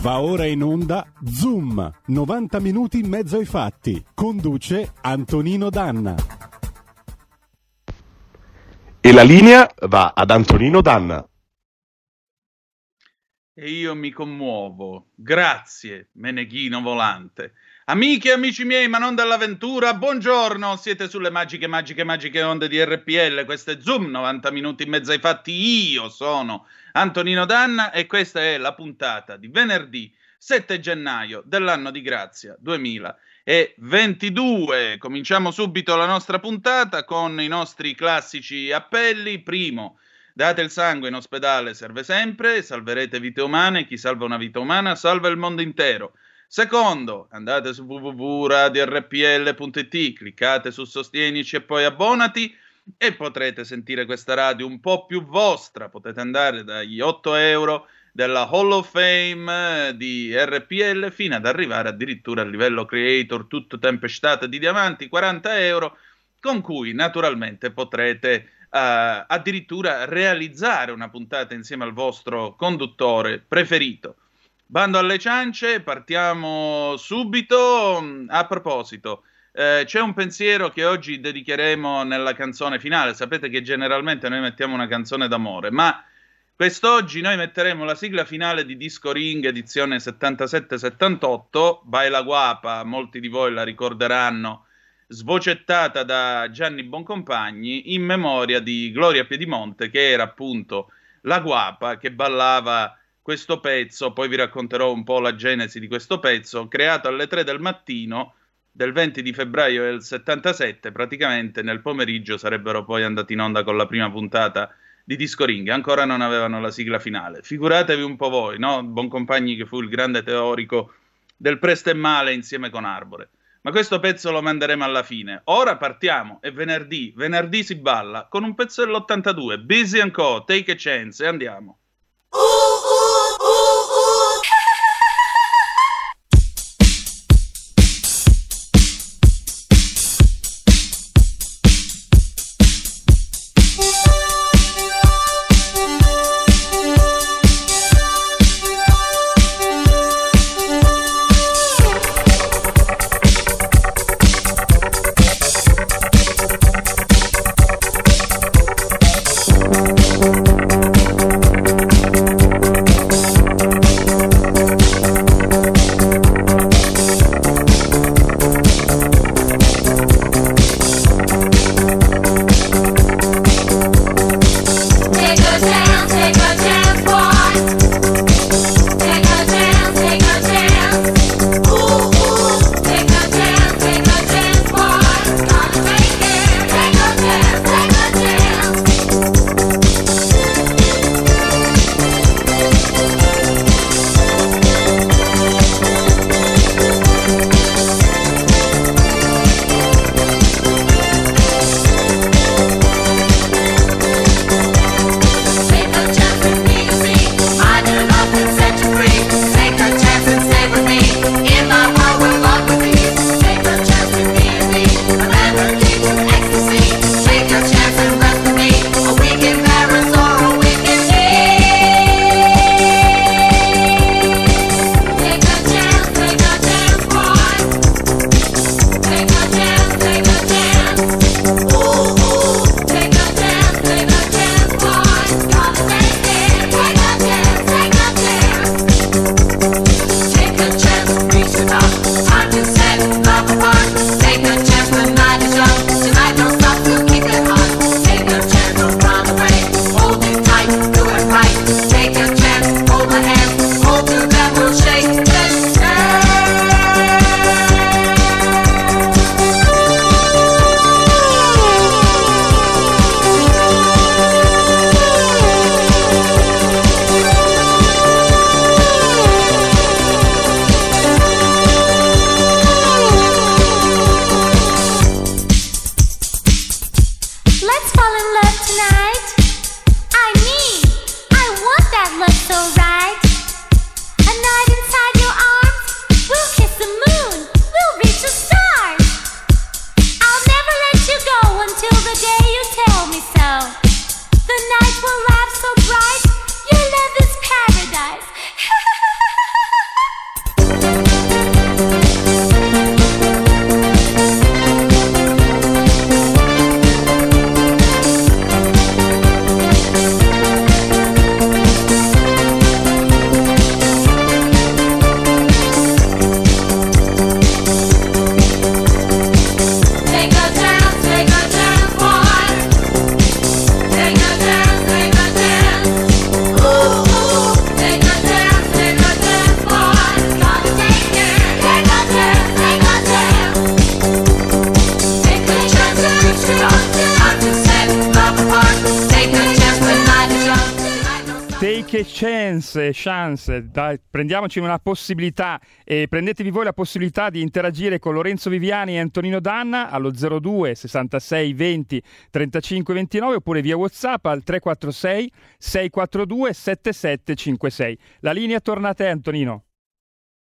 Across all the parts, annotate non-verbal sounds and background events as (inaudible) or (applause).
Va ora in onda Zoom, 90 minuti in mezzo ai fatti. Conduce Antonino Danna. E la linea va ad Antonino Danna. E io mi commuovo. Grazie, Meneghino Volante. Amiche e amici miei, ma non dell'avventura, buongiorno, siete sulle magiche, magiche, magiche onde di RPL, questo è Zoom, 90 minuti in mezzo ai fatti, io sono Antonino Danna e questa è la puntata di venerdì 7 gennaio dell'anno di grazia 2022. Cominciamo subito la nostra puntata con i nostri classici appelli. Primo, date il sangue in ospedale, serve sempre, salverete vite umane, chi salva una vita umana salva il mondo intero. Secondo, andate su www.radiorpl.it, cliccate su Sostienici e poi abbonati e potrete sentire questa radio un po' più vostra. Potete andare dagli 8 euro della Hall of Fame di RPL fino ad arrivare addirittura al livello creator tutto tempestate di diamanti, 40 euro, con cui naturalmente potrete uh, addirittura realizzare una puntata insieme al vostro conduttore preferito. Bando alle ciance, partiamo subito. A proposito, eh, c'è un pensiero che oggi dedicheremo nella canzone finale. Sapete che generalmente noi mettiamo una canzone d'amore, ma quest'oggi noi metteremo la sigla finale di Disco Ring edizione 77-78. Baila Guapa, molti di voi la ricorderanno, svocettata da Gianni Boncompagni in memoria di Gloria Piedimonte, che era appunto la Guapa che ballava questo pezzo, poi vi racconterò un po' la genesi di questo pezzo, creato alle 3 del mattino del 20 di febbraio del 77, praticamente nel pomeriggio sarebbero poi andati in onda con la prima puntata di Disco Ring, ancora non avevano la sigla finale. Figuratevi un po' voi, no? Boncompagni che fu il grande teorico del presto e male insieme con Arbore. Ma questo pezzo lo manderemo alla fine. Ora partiamo, è venerdì, venerdì si balla con un pezzo dell'82, Busy Co, Take a Chance e andiamo. Take chance. Dai, prendiamoci una possibilità e prendetevi voi la possibilità di interagire con Lorenzo Viviani e Antonino Danna allo 02 66 20 35 29 oppure via WhatsApp al 346 642 7756. La linea torna a te Antonino.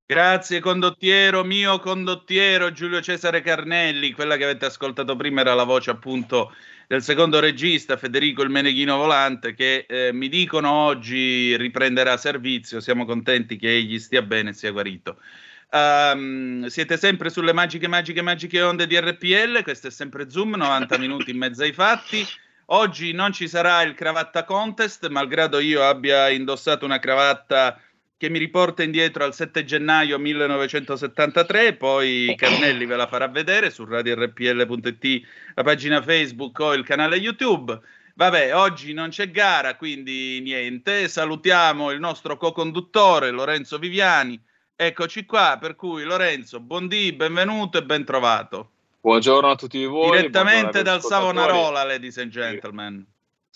Grazie condottiero, mio condottiero Giulio Cesare Carnelli, quella che avete ascoltato prima era la voce appunto del secondo regista Federico il Meneghino Volante che eh, mi dicono oggi riprenderà servizio, siamo contenti che egli stia bene e sia guarito. Um, siete sempre sulle magiche, magiche, magiche onde di RPL, questo è sempre Zoom, 90 (laughs) minuti in mezzo ai fatti. Oggi non ci sarà il cravatta contest, malgrado io abbia indossato una cravatta che mi riporta indietro al 7 gennaio 1973, poi Carnelli ve la farà vedere su radiorpl.it, la pagina Facebook o il canale YouTube. Vabbè, oggi non c'è gara, quindi niente. Salutiamo il nostro co-conduttore Lorenzo Viviani. Eccoci qua, per cui Lorenzo, buondì, benvenuto e ben trovato. Buongiorno a tutti voi. Direttamente dal Savonarola, ladies and gentlemen.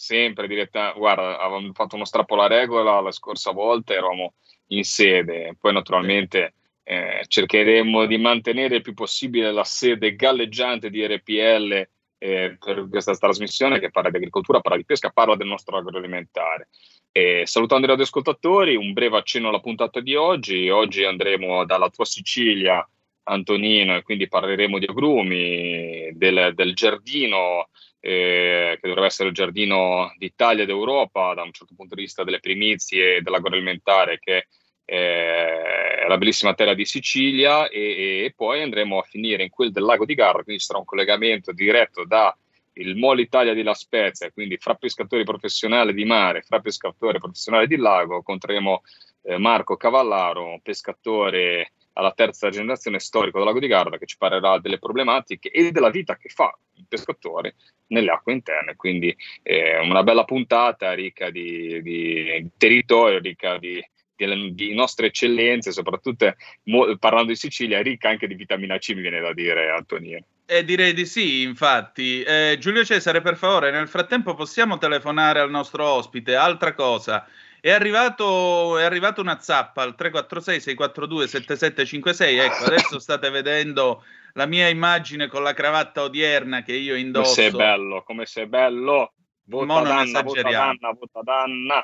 Sempre diretta, guarda, avevamo fatto uno strappo alla regola la scorsa volta, eravamo in sede. Poi naturalmente eh, cercheremo di mantenere il più possibile la sede galleggiante di RPL eh, per questa trasmissione che parla di agricoltura, parla di pesca, parla del nostro agroalimentare. Eh, salutando i radioascoltatori, un breve accenno alla puntata di oggi. Oggi andremo dalla tua Sicilia, Antonino, e quindi parleremo di agrumi, del, del giardino eh, che dovrebbe essere il giardino d'Italia ed Europa da un certo punto di vista delle primizie dell'agroalimentare che eh, la bellissima terra di Sicilia e, e, poi andremo a finire in quel del lago di Garda, quindi sarà un collegamento diretto da il Mall Italia di La Spezia, quindi fra pescatori professionali di mare, fra pescatori professionali di lago, incontreremo eh, Marco Cavallaro, pescatore alla terza generazione storico del lago di Garda, che ci parlerà delle problematiche e della vita che fa il pescatore nelle acque interne. Quindi eh, una bella puntata ricca di, di territorio, ricca di, di, di nostre eccellenze, soprattutto mo, parlando di Sicilia, ricca anche di vitamina C, mi viene da dire, Antonino. Eh, direi di sì, infatti. Eh, Giulio Cesare, per favore, nel frattempo possiamo telefonare al nostro ospite. Altra cosa, è arrivato, è arrivato una zappa al 346-642-7756. Ecco, adesso state vedendo la mia immagine con la cravatta odierna che io indosso. Come sei bello, come sei bello. Vota danna, vota danna, vota (laughs) danna.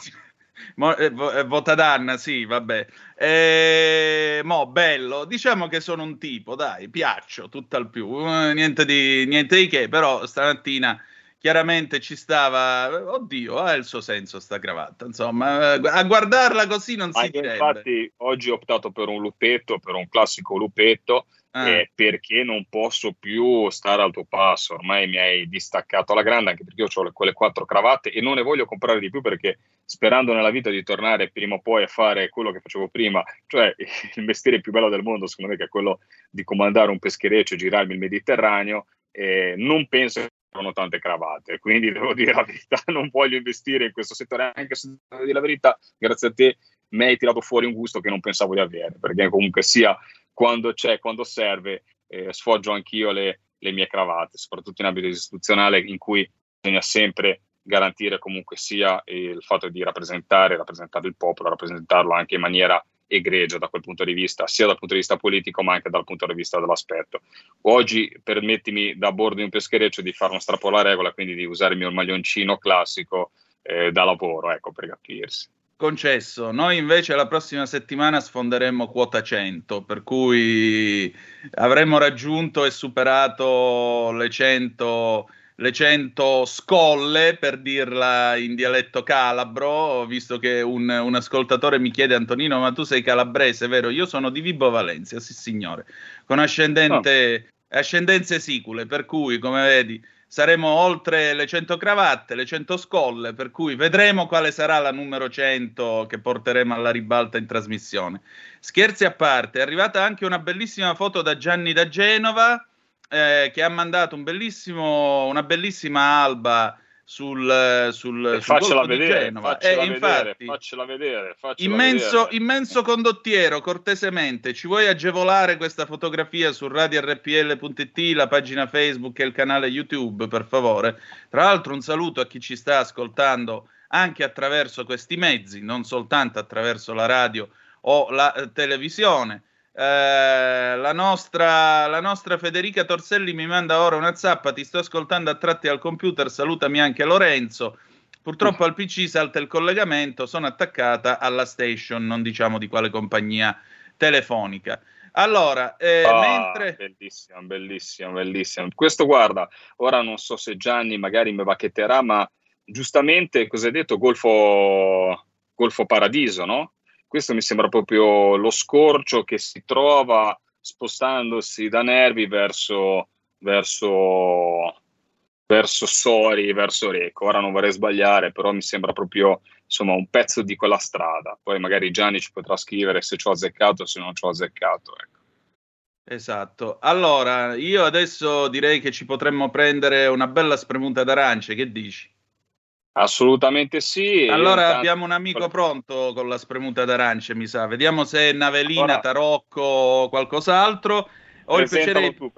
Mo, eh, eh, vota Danna, sì, vabbè. Eh, mo, bello. Diciamo che sono un tipo, dai, piaccio, tutt'al più. Eh, niente, di, niente di che, però stamattina chiaramente ci stava... Oddio, ha il suo senso sta cravatta. Insomma, a guardarla così non si direbbe. Infatti oggi ho optato per un lupetto, per un classico lupetto, ah. eh, perché non posso più stare al tuo passo. Ormai mi hai distaccato alla grande, anche perché io ho quelle quattro cravatte e non ne voglio comprare di più perché sperando nella vita di tornare prima o poi a fare quello che facevo prima, cioè (laughs) il mestiere più bello del mondo, secondo me, che è quello di comandare un peschereccio e girarmi il Mediterraneo, eh, non penso sono tante cravatte, quindi devo dire la verità, (laughs) non voglio investire in questo settore, anche se devo dire la verità, grazie a te mi hai tirato fuori un gusto che non pensavo di avere, perché comunque sia quando c'è, quando serve, eh, sfoggio anch'io le, le mie cravatte, soprattutto in ambito istituzionale in cui bisogna sempre garantire comunque sia il fatto di rappresentare, rappresentare il popolo, rappresentarlo anche in maniera egregia da quel punto di vista, sia dal punto di vista politico ma anche dal punto di vista dell'aspetto. Oggi permettimi da bordo di un peschereccio di fare uno strappo alla regola, quindi di usare il mio maglioncino classico eh, da lavoro, ecco, per capirsi. Concesso, noi invece la prossima settimana sfonderemo quota 100, per cui avremo raggiunto e superato le 100 le 100 scolle, per dirla in dialetto calabro, visto che un, un, ascoltatore mi chiede, Antonino, ma tu sei calabrese, vero? Io sono di Vibo Valencia, sì signore, con ascendente, oh. ascendenze sicule, per cui, come vedi, saremo oltre le 100 cravatte, le 100 scolle, per cui vedremo quale sarà la numero 100 che porteremo alla ribalta in trasmissione. Scherzi a parte, è arrivata anche una bellissima foto da Gianni da Genova, eh, che ha mandato un una bellissima alba sul, sul, eh, faccela vedere, faccela, eh, infatti, faccela vedere, faccela immenso, vedere. immenso condottiero, cortesemente, ci vuoi agevolare questa fotografia su radiorpl.it, la pagina Facebook e il canale YouTube, per favore? Tra l'altro un saluto a chi ci sta ascoltando anche attraverso questi mezzi, non soltanto attraverso la radio o la eh, televisione. Eh, la, nostra, la nostra Federica Torselli mi manda ora una zappa, ti sto ascoltando a tratti al computer, salutami anche Lorenzo. Purtroppo al PC salta il collegamento, sono attaccata alla station, non diciamo di quale compagnia telefonica. Allora, eh, ah, mentre... Bellissimo, bellissimo, bellissimo. Questo guarda, ora non so se Gianni magari mi bacchetterà, ma giustamente, cosa hai detto, Golfo, Golfo Paradiso, no? Questo mi sembra proprio lo scorcio che si trova spostandosi da Nervi verso, verso, verso Sori, verso Reco. Ora non vorrei sbagliare, però mi sembra proprio insomma, un pezzo di quella strada. Poi magari Gianni ci potrà scrivere se ci ho azzeccato o se non ci ho azzeccato. Ecco. Esatto. Allora, io adesso direi che ci potremmo prendere una bella spremuta d'arance, che dici? Assolutamente sì. Allora intanto... abbiamo un amico pronto con la spremuta d'arance, mi sa. Vediamo se è Navelina, allora... Tarocco o qualcos'altro. Ho il, piacere... tu,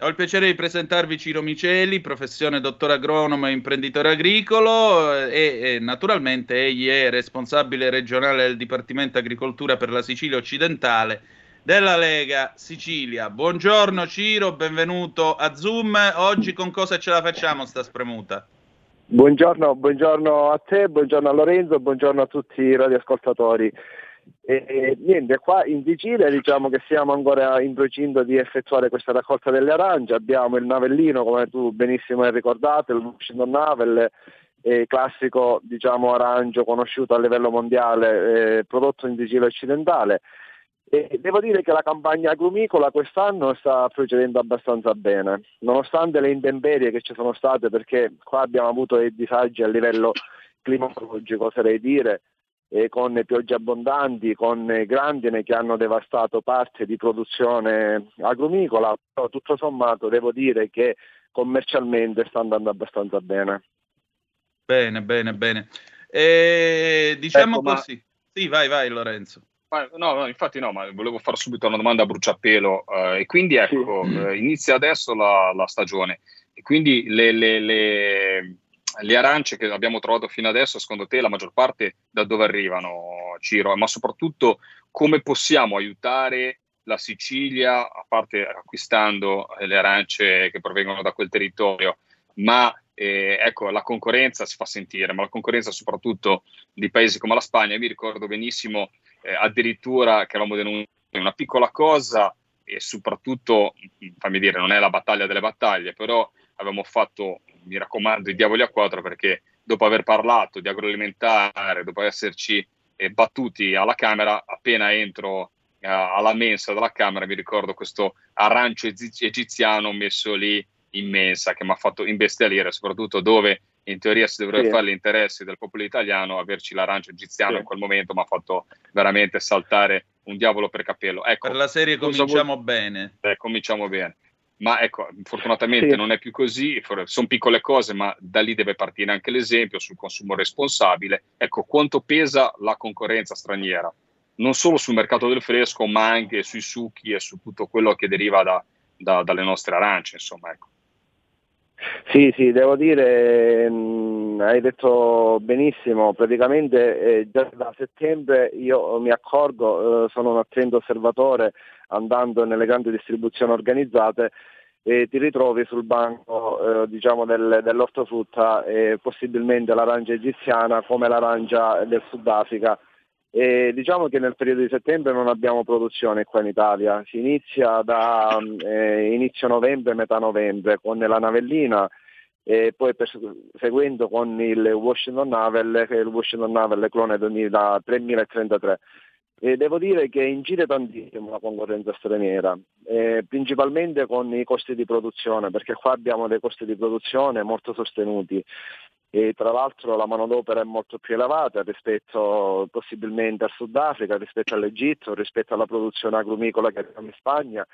Ho il piacere di presentarvi Ciro Miceli, professione dottore agronomo e imprenditore agricolo e, e naturalmente egli è responsabile regionale del Dipartimento Agricoltura per la Sicilia occidentale della Lega Sicilia. Buongiorno Ciro, benvenuto a Zoom. Oggi con cosa ce la facciamo sta spremuta? Buongiorno, buongiorno, a te, buongiorno a Lorenzo, buongiorno a tutti i radioascoltatori. E, e, niente, qua in Sicilia diciamo che siamo ancora in procinto di effettuare questa raccolta delle arance, abbiamo il navellino come tu benissimo hai ricordato, il Washington Navel, eh, classico diciamo arancio conosciuto a livello mondiale, eh, prodotto in Sicilia occidentale e devo dire che la campagna agrumicola quest'anno sta procedendo abbastanza bene, nonostante le intemperie che ci sono state, perché qua abbiamo avuto dei disagi a livello climatologico, oserei dire, con piogge abbondanti, con grandine che hanno devastato parte di produzione agrumicola, però tutto sommato devo dire che commercialmente sta andando abbastanza bene. Bene, bene, bene. E, diciamo ecco, così. Ma... Sì, vai, vai Lorenzo. No, no, infatti no, ma volevo fare subito una domanda a bruciapelo. Eh, e quindi ecco, sì. eh, inizia adesso la, la, stagione. E quindi le, le, le, le, arance che abbiamo trovato fino adesso, secondo te, la maggior parte da dove arrivano, Ciro? Ma soprattutto come possiamo aiutare la Sicilia, a parte acquistando le arance che provengono da quel territorio, ma eh, ecco, la concorrenza si fa sentire, ma la concorrenza soprattutto di paesi come la Spagna. Mi ricordo benissimo eh, addirittura che avevamo denunciato una piccola cosa e soprattutto, fammi dire, non è la battaglia delle battaglie, però avevamo fatto, mi raccomando, i diavoli a quattro perché dopo aver parlato di agroalimentare, dopo esserci eh, battuti alla Camera, appena entro eh, alla mensa della Camera mi ricordo questo arancio egiziano messo lì in mensa che mi ha fatto imbestialire, soprattutto dove in teoria si dovrebbe sì. fare gli interessi del popolo italiano, averci l'arancio egiziano sì. in quel momento mi ha fatto veramente saltare un diavolo per capello. Ecco, per la serie cominciamo vuol... bene. Eh, cominciamo bene. Ma ecco, fortunatamente sì. non è più così, sono piccole cose, ma da lì deve partire anche l'esempio sul consumo responsabile. Ecco, quanto pesa la concorrenza straniera, non solo sul mercato del fresco, ma anche sui succhi e su tutto quello che deriva da, da, dalle nostre arance, insomma, ecco. Sì, sì, devo dire, mh, mm, hai detto benissimo, praticamente eh, già da settembre io mi accorgo, eh, sono un attento osservatore andando nelle grandi distribuzioni organizzate e ti ritrovi sul banco eh, diciamo del, dell'ortofrutta e possibilmente l'arancia egiziana come l'arancia del Sudafrica e diciamo che nel periodo di settembre non abbiamo produzione qua in Italia, si inizia da eh, inizio novembre, metà novembre con la navellina e poi per, seguendo con il Washington Navel, che è il Washington Navel clone 2000, 3033. E devo dire che incide tantissimo la concorrenza straniera, eh, principalmente con i costi di produzione, perché qua abbiamo dei costi di produzione molto sostenuti e tra l'altro la manodopera è molto più elevata rispetto possibilmente al Sudafrica, rispetto all'Egitto, rispetto alla produzione agrumicola che abbiamo in Spagna,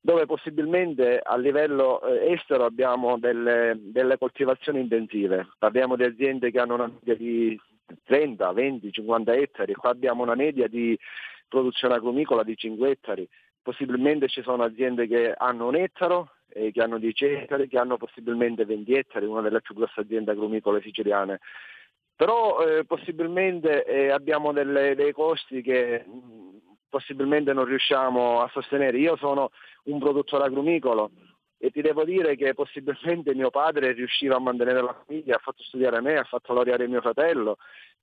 dove possibilmente a livello eh, estero abbiamo delle, delle, coltivazioni intensive. Parliamo di aziende che hanno una media di 30, 20, 50 ettari, qua abbiamo una media di produzione agrumicola di 5 ettari. Possibilmente ci sono aziende che hanno un ettaro eh, che hanno 10 ettari, che hanno possibilmente 20 ettari, una delle più grosse aziende agrumicole siciliane. però eh, possibilmente eh, abbiamo delle, dei costi che mh, mm, possibilmente non riusciamo a sostenere. Io sono un produttore agrumicolo e ti devo dire che possibilmente mio padre riusciva a mantenere la famiglia, ha fatto studiare me, ha fatto laureare mio fratello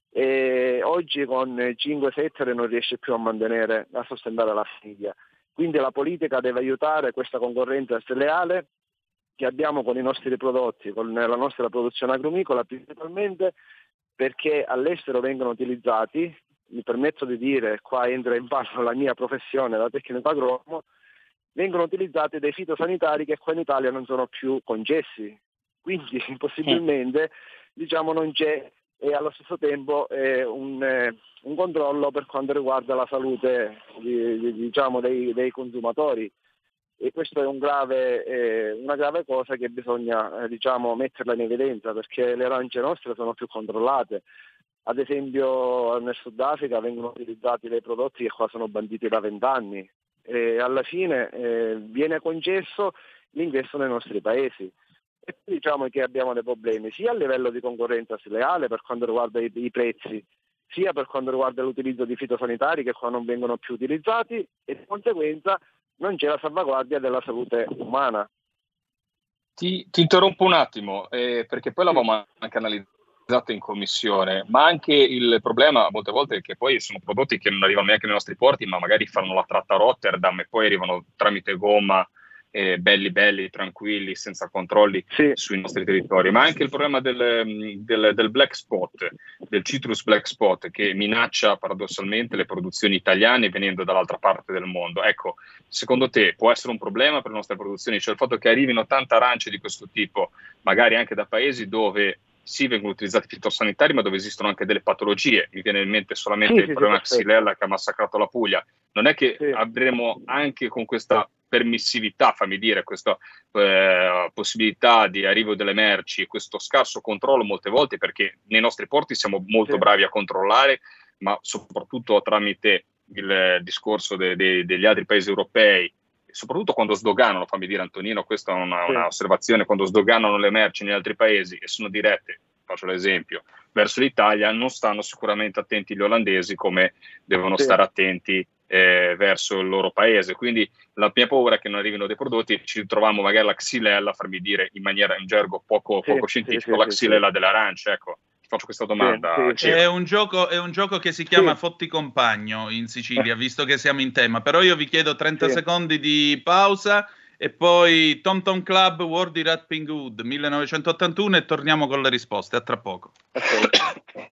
e oggi con 5-7 ettari non riesce più a mantenere, a sostenere la famiglia. Quindi la politica deve aiutare questa concorrenza sleale che abbiamo con i nostri prodotti, con la nostra produzione agrumicola principalmente perché all'estero vengono utilizzati, mi permetto di dire, qua entra in ballo la mia professione da tecnico agronomo, vengono utilizzati dei fitosanitari che qua in Italia non sono più concessi. Quindi (laughs) possibilmente diciamo, non c'è e allo stesso tempo un, eh, un, controllo per quanto riguarda la salute di, di, diciamo, dei, dei, consumatori. E questa è un grave, eh, una grave cosa che bisogna eh, diciamo, metterla in evidenza perché le arance nostre sono più controllate. Ad esempio nel Sudafrica vengono utilizzati dei prodotti che qua sono banditi da vent'anni. E alla fine viene concesso l'ingresso nei nostri paesi e diciamo che abbiamo dei problemi sia a livello di concorrenza sleale per quanto riguarda i, i prezzi, sia per quanto riguarda l'utilizzo di fitosanitari che qua non vengono più utilizzati e di conseguenza non c'è la salvaguardia della salute umana. Ti, ti interrompo un attimo, eh, perché poi l'avevamo anche analizzato in commissione, ma anche il problema molte volte è che poi sono prodotti che non arrivano neanche nei nostri porti, ma magari fanno la tratta a Rotterdam e poi arrivano tramite gomma eh, belli belli, tranquilli, senza controlli sì. sui nostri territori, ma anche il problema del, del, del, black spot, del citrus black spot che minaccia paradossalmente le produzioni italiane venendo dall'altra parte del mondo. Ecco, secondo te può essere un problema per le nostre produzioni, cioè il fatto che arrivino tante arance di questo tipo, magari anche da paesi dove sì, vengono utilizzati fitosanitari, ma dove esistono anche delle patologie. Mi viene in mente solamente sì, il sì, problema Xylella che ha massacrato la Puglia. Non è che sì. avremo anche con questa permissività, fammi dire, questa eh, possibilità di arrivo delle merci e questo scarso controllo molte volte, perché nei nostri porti siamo molto sì. bravi a controllare, ma soprattutto tramite il discorso de, de, degli altri paesi europei, soprattutto quando sdoganano, fammi dire Antonino, questa è una, sì. un'osservazione, quando sdoganano le merci negli altri paesi e sono dirette, faccio l'esempio, verso l'Italia, non stanno sicuramente attenti gli olandesi come devono sì. stare attenti eh, verso il loro paese. Quindi la mia paura è che non arrivino dei prodotti e ci troviamo magari la xylella, farmi dire in maniera in gergo poco, sì, poco scientifico, sì, la xylella dell'arancia. Ecco, ti faccio questa domanda. È un, gioco, è, un gioco, che si chiama Fotti Compagno in Sicilia, (laughs) visto che siamo in tema. Però io vi chiedo 30 secondi di pausa e poi Tom Tom Club World Rapping Hood 1981 e torniamo con le risposte. A tra poco. Okay.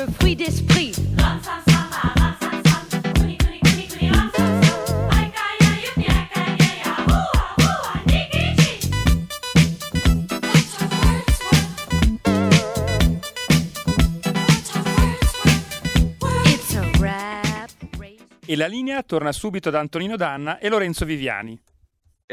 le fruit d'esprit. E la linea torna subito da Antonino Danna e Lorenzo Viviani.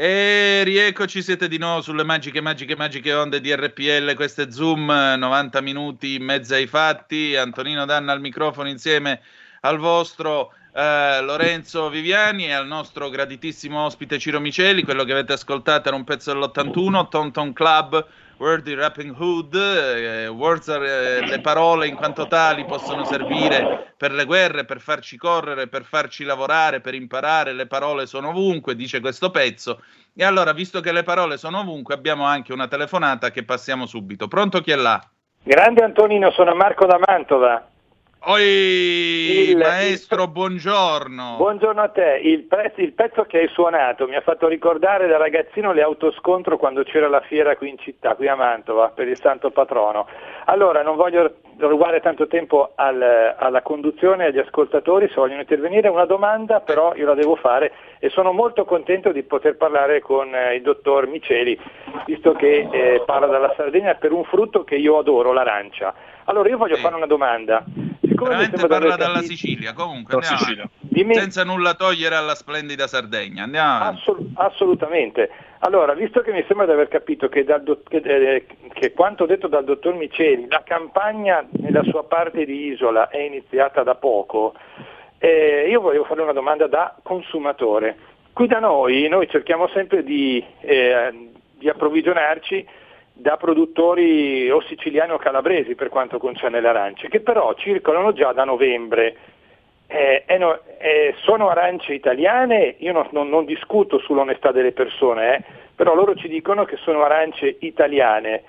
E rieccoci, siete di nuovo sulle magiche, magiche, magiche onde di RPL. Questo è Zoom, 90 minuti in mezzo ai fatti. Antonino Danna al microfono insieme al vostro eh, Lorenzo Viviani e al nostro graditissimo ospite Ciro Miceli. Quello che avete ascoltato era un pezzo dell'81, Tonton Club, Wordy Rapping Hood. Eh, words are, eh, le parole in quanto tali possono servire per le guerre, per farci correre, per farci lavorare, per imparare. Le parole sono ovunque, dice questo pezzo. E allora, visto che le parole sono ovunque, abbiamo anche una telefonata che passiamo subito. Pronto chi è là? Grande Antonino, sono Marco da Mantova. Oi, Il- maestro, il- buongiorno. Buongiorno a te, il, pre- il pezzo che hai suonato mi ha fatto ricordare da ragazzino le autoscontro quando c'era la fiera qui in città, qui a Mantova, per il santo patrono. Allora, non voglio rubare tanto tempo al- alla conduzione e agli ascoltatori, se vogliono intervenire, una domanda però io la devo fare e sono molto contento di poter parlare con eh, il dottor Miceli, visto che eh, parla dalla Sardegna per un frutto che io adoro, l'arancia. Allora, io voglio fare una domanda. Veramente parla dalla Sicilia. Comunque, Sicilia. senza nulla togliere alla splendida Sardegna. Andiamo avanti. Assol- assolutamente. Allora, visto che mi sembra di aver capito che, dal dott- che, eh, che quanto detto dal dottor Miceli, la campagna nella sua parte di isola è iniziata da poco, eh, io volevo fare una domanda da consumatore. Qui da noi, noi cerchiamo sempre di, eh, di approvvigionarci da produttori o siciliani o calabresi per quanto concerne le arance, che però circolano già da novembre. Eh, eh, no, eh, sono arance italiane, io non, non- non discuto sull'onestà delle persone, eh, però loro ci dicono che sono arance italiane.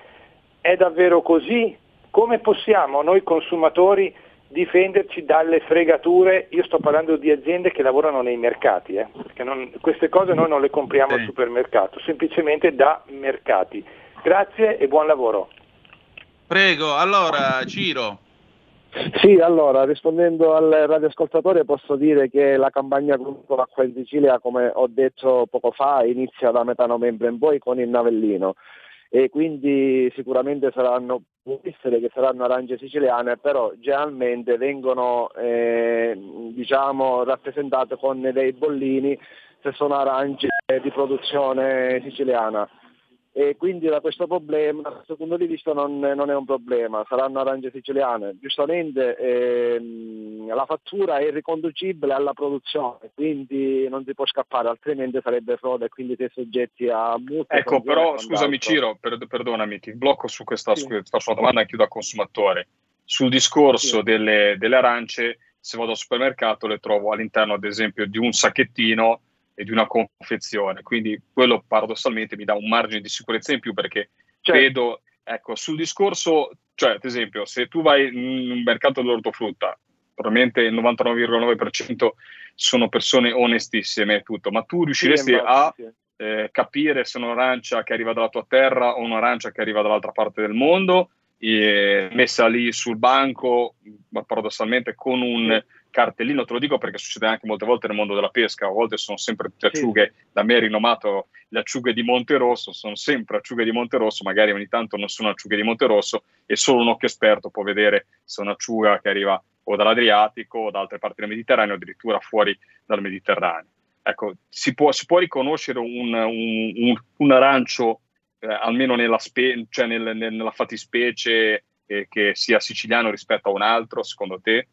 È davvero così? Come possiamo noi consumatori difenderci dalle fregature? Io sto parlando di aziende che lavorano nei mercati, eh, perché non- queste cose noi non le compriamo al supermercato, semplicemente da mercati. Grazie e buon lavoro. Prego, allora, Ciro. Sì, allora, rispondendo al radioascoltatore posso dire che la campagna agrucola qua in Sicilia, come ho detto poco fa, inizia da metà novembre in poi con il navellino e quindi sicuramente saranno, può essere che saranno arance siciliane, però generalmente vengono eh, diciamo, rappresentate con dei bollini se sono arance di produzione siciliana e quindi da questo problema, da questo punto di vista non, non è un problema, saranno arance siciliane. Giustamente ehm, la fattura è riconducibile alla produzione, quindi non si può scappare, altrimenti sarebbe frode e quindi si è soggetti a multe. Ecco, però scusami Ciro, per- perdonami, ti blocco su questa, Sì. su questa sua domanda anche io da consumatore. Sul discorso Sì. delle, delle arance, se vado al supermercato le trovo all'interno ad esempio di un sacchettino e di una confezione, quindi quello paradossalmente mi dà un margine di sicurezza in più perché Certo. vedo, ecco, sul discorso, cioè ad esempio se tu vai in un mercato dell'ortofrutta, probabilmente il 99,9% sono persone onestissime e tutto, ma tu riusciresti Sì, a sì. eh, capire se un'arancia che arriva dalla tua terra o un'arancia che arriva dall'altra parte del mondo, eh, messa lì sul banco, ma paradossalmente con un cartellino, te lo dico perché succede anche molte volte nel mondo della pesca, a volte sono sempre tutte Sì. acciughe, da me è rinomato le acciughe di Monterosso, sono sempre acciughe di Monterosso, magari ogni tanto non sono acciughe di Monterosso e solo un occhio esperto può vedere se è un'acciuga che arriva o dall'Adriatico o da altre parti del Mediterraneo, addirittura fuori dal Mediterraneo ecco, si può, si può riconoscere un, un, un, un arancio eh, almeno nella, spe- cioè nel- nel- nella fattispecie eh, che sia siciliano rispetto a un altro, secondo te?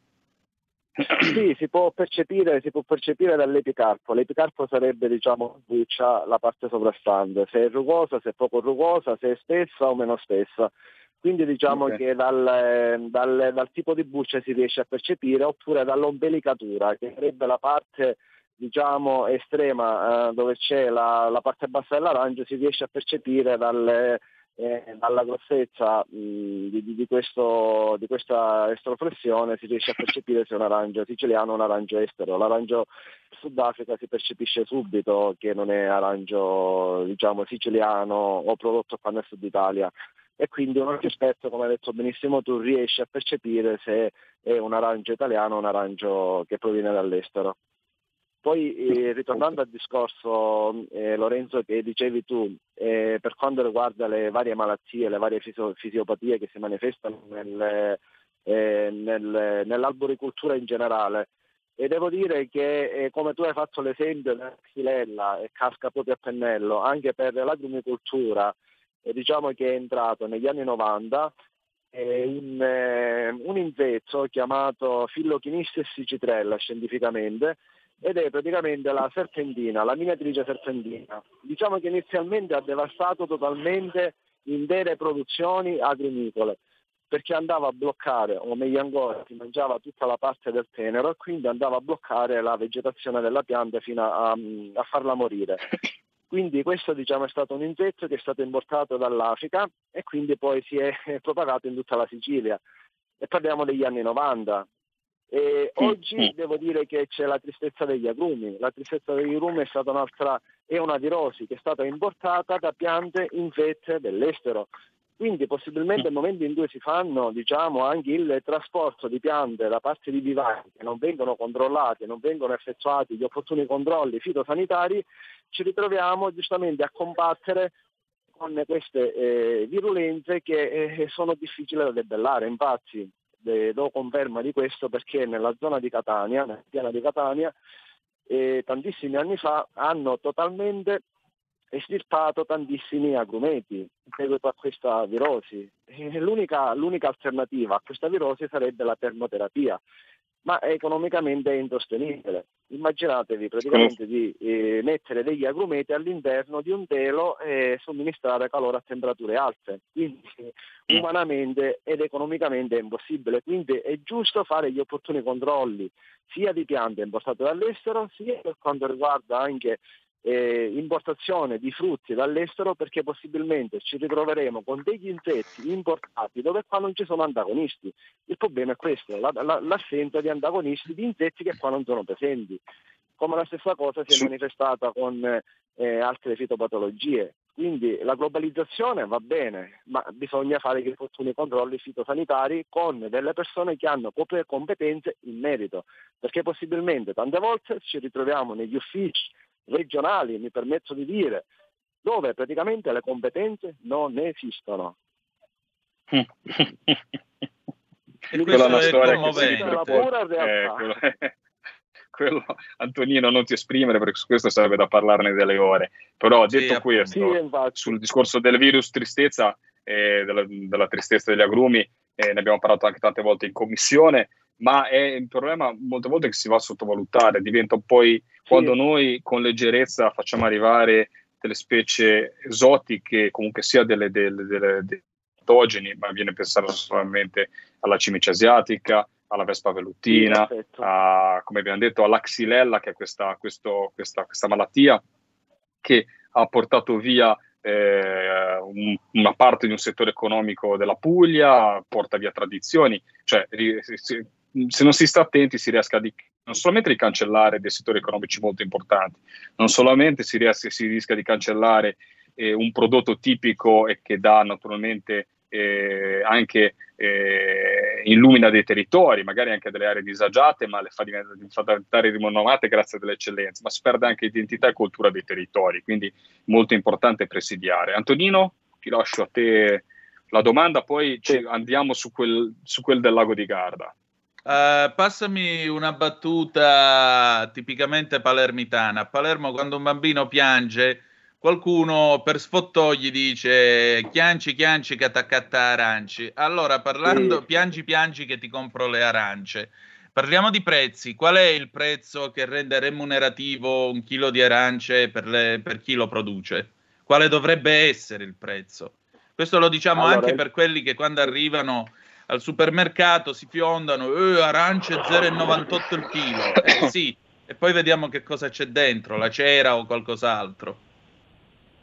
Sì, si può percepire, si può percepire dall'epicarpo. L'epicarpo sarebbe, diciamo, buccia, la parte sovrastante, se è rugosa, se è poco rugosa, se è spessa o meno spessa. Quindi diciamo Ok. che dal, eh, dal- dal tipo di buccia si riesce a percepire, oppure dall'ombelicatura, che sarebbe la parte diciamo estrema eh, dove c'è la, la parte bassa dell'arancio, si riesce a percepire dalle, eh, dalla grossezza mh, di, di- questo- di questa estroflessione si riesce a percepire se è un arancio siciliano o un arancio estero. L'arancio Sudafrica si percepisce subito che non è arancio diciamo, siciliano o prodotto qua nel sud Italia e quindi un occhio esperto, come hai detto benissimo tu, riesce a percepire se è un arancio italiano o un arancio che proviene dall'estero. Poi eh, ritornando al discorso eh, Lorenzo che dicevi tu, eh, per quanto riguarda le varie malattie, le varie fisio- fisiopatie che si manifestano nel, eh, nel- nell'arboricultura in generale, E devo dire che, eh, come tu hai fatto l'esempio della xylella e casca proprio a pennello, anche per l'agrumicoltura, eh, diciamo che è entrato negli anni 90 eh, un, un invezzo chiamato Phyllochinistes citrella scientificamente, ed è praticamente la serpentina, la miniatrice serpentina. Diciamo che inizialmente ha devastato totalmente intere produzioni agrumicole perché andava a bloccare, o meglio ancora, si mangiava tutta la parte del tenero e quindi andava a bloccare la vegetazione della pianta fino a, a farla morire. Quindi questo diciamo, è stato un insetto che è stato importato dall'Africa e quindi poi si è propagato in tutta la Sicilia. E parliamo degli anni 90. E oggi devo dire che c'è la tristezza degli agrumi. La tristezza degli agrumi è stata un'altra, è una virosi che è stata importata da piante infette dell'estero. Quindi possibilmente nel momento in cui si fanno diciamo, anche il trasporto di piante da parte di vivai che non vengono controllati, non vengono effettuati gli opportuni controlli fitosanitari, ci ritroviamo giustamente a combattere con queste eh, virulenze che eh, sono difficili da debellare. Infatti eh, do conferma di questo perché nella zona di Catania, nella piana di Catania, eh, tantissimi anni fa hanno totalmente estirpato tantissimi agrumeti in seguito a questa virosi. L'unica, l'unica, alternativa a questa virosi sarebbe la termoterapia, ma economicamente è insostenibile. Immaginatevi praticamente di eh, mettere degli agrumeti all'interno di un telo e somministrare calore a temperature alte, quindi mm. umanamente ed economicamente è impossibile. Quindi è giusto fare gli opportuni controlli sia di piante importate dall'estero, sia per quanto riguarda anche eh, importazione di frutti dall'estero perché possibilmente ci ritroveremo con degli insetti importati dove qua non ci sono antagonisti. Il problema è questo, la, la, l'assenza di antagonisti di insetti che qua non sono presenti. Come la stessa cosa si è manifestata con eh, altre fitopatologie. Quindi la globalizzazione va bene, ma bisogna fare gli opportuni controlli fitosanitari con delle persone che hanno competenze in merito, perché possibilmente tante volte ci ritroviamo negli uffici regionali, mi permetto di dire, dove praticamente le competenze non esistono. e quella è una storia che si la pura realtà. Eh, (laughs) quello, Antonino non ti esprimere perché su questo sarebbe da parlarne delle ore. Però detto sì, questo sì, sul discorso del virus tristezza eh, della, della, tristezza degli agrumi eh, ne abbiamo parlato anche tante volte in commissione ma è un problema molte volte che si va a sottovalutare diventa poi quando noi con leggerezza facciamo arrivare delle specie esotiche, comunque sia delle, delle, delle, dei patogeni, ma viene pensato solamente alla cimice asiatica, alla vespa velutina, sì, a, come abbiamo detto alla xylella, che è questa, questo, questa, questa malattia che ha portato via eh, un, una parte di un settore economico della Puglia, porta via tradizioni, cioè se non si sta attenti si riesca di, non solamente di cancellare dei settori economici molto importanti, non solamente si, riesca, si rischia di cancellare eh, un prodotto tipico e che dà naturalmente eh, anche eh, illumina dei territori, magari anche delle aree disagiate, ma le fa diventare rinomate grazie alle eccellenze, ma si perde anche identità e cultura dei territori, quindi molto importante presidiare. Antonino, ti lascio a te la domanda, poi andiamo su quel, su quel del lago di Garda. Uh, passami una battuta tipicamente palermitana. A Palermo, quando un bambino piange, qualcuno per sfottò gli dice chianci, chianci, catacatta aranci. Allora, parlando, sì. piangi, piangi che ti compro le arance. Parliamo di prezzi. Qual è il prezzo che rende remunerativo un chilo di arance per, le, per chi lo produce? Quale dovrebbe essere il prezzo? Questo lo diciamo allora, anche per quelli che quando arrivano al supermercato si fiondano, eh, arance 0,98 il chilo. (coughs) Eh, sì, e poi vediamo che cosa c'è dentro, la cera o qualcos'altro.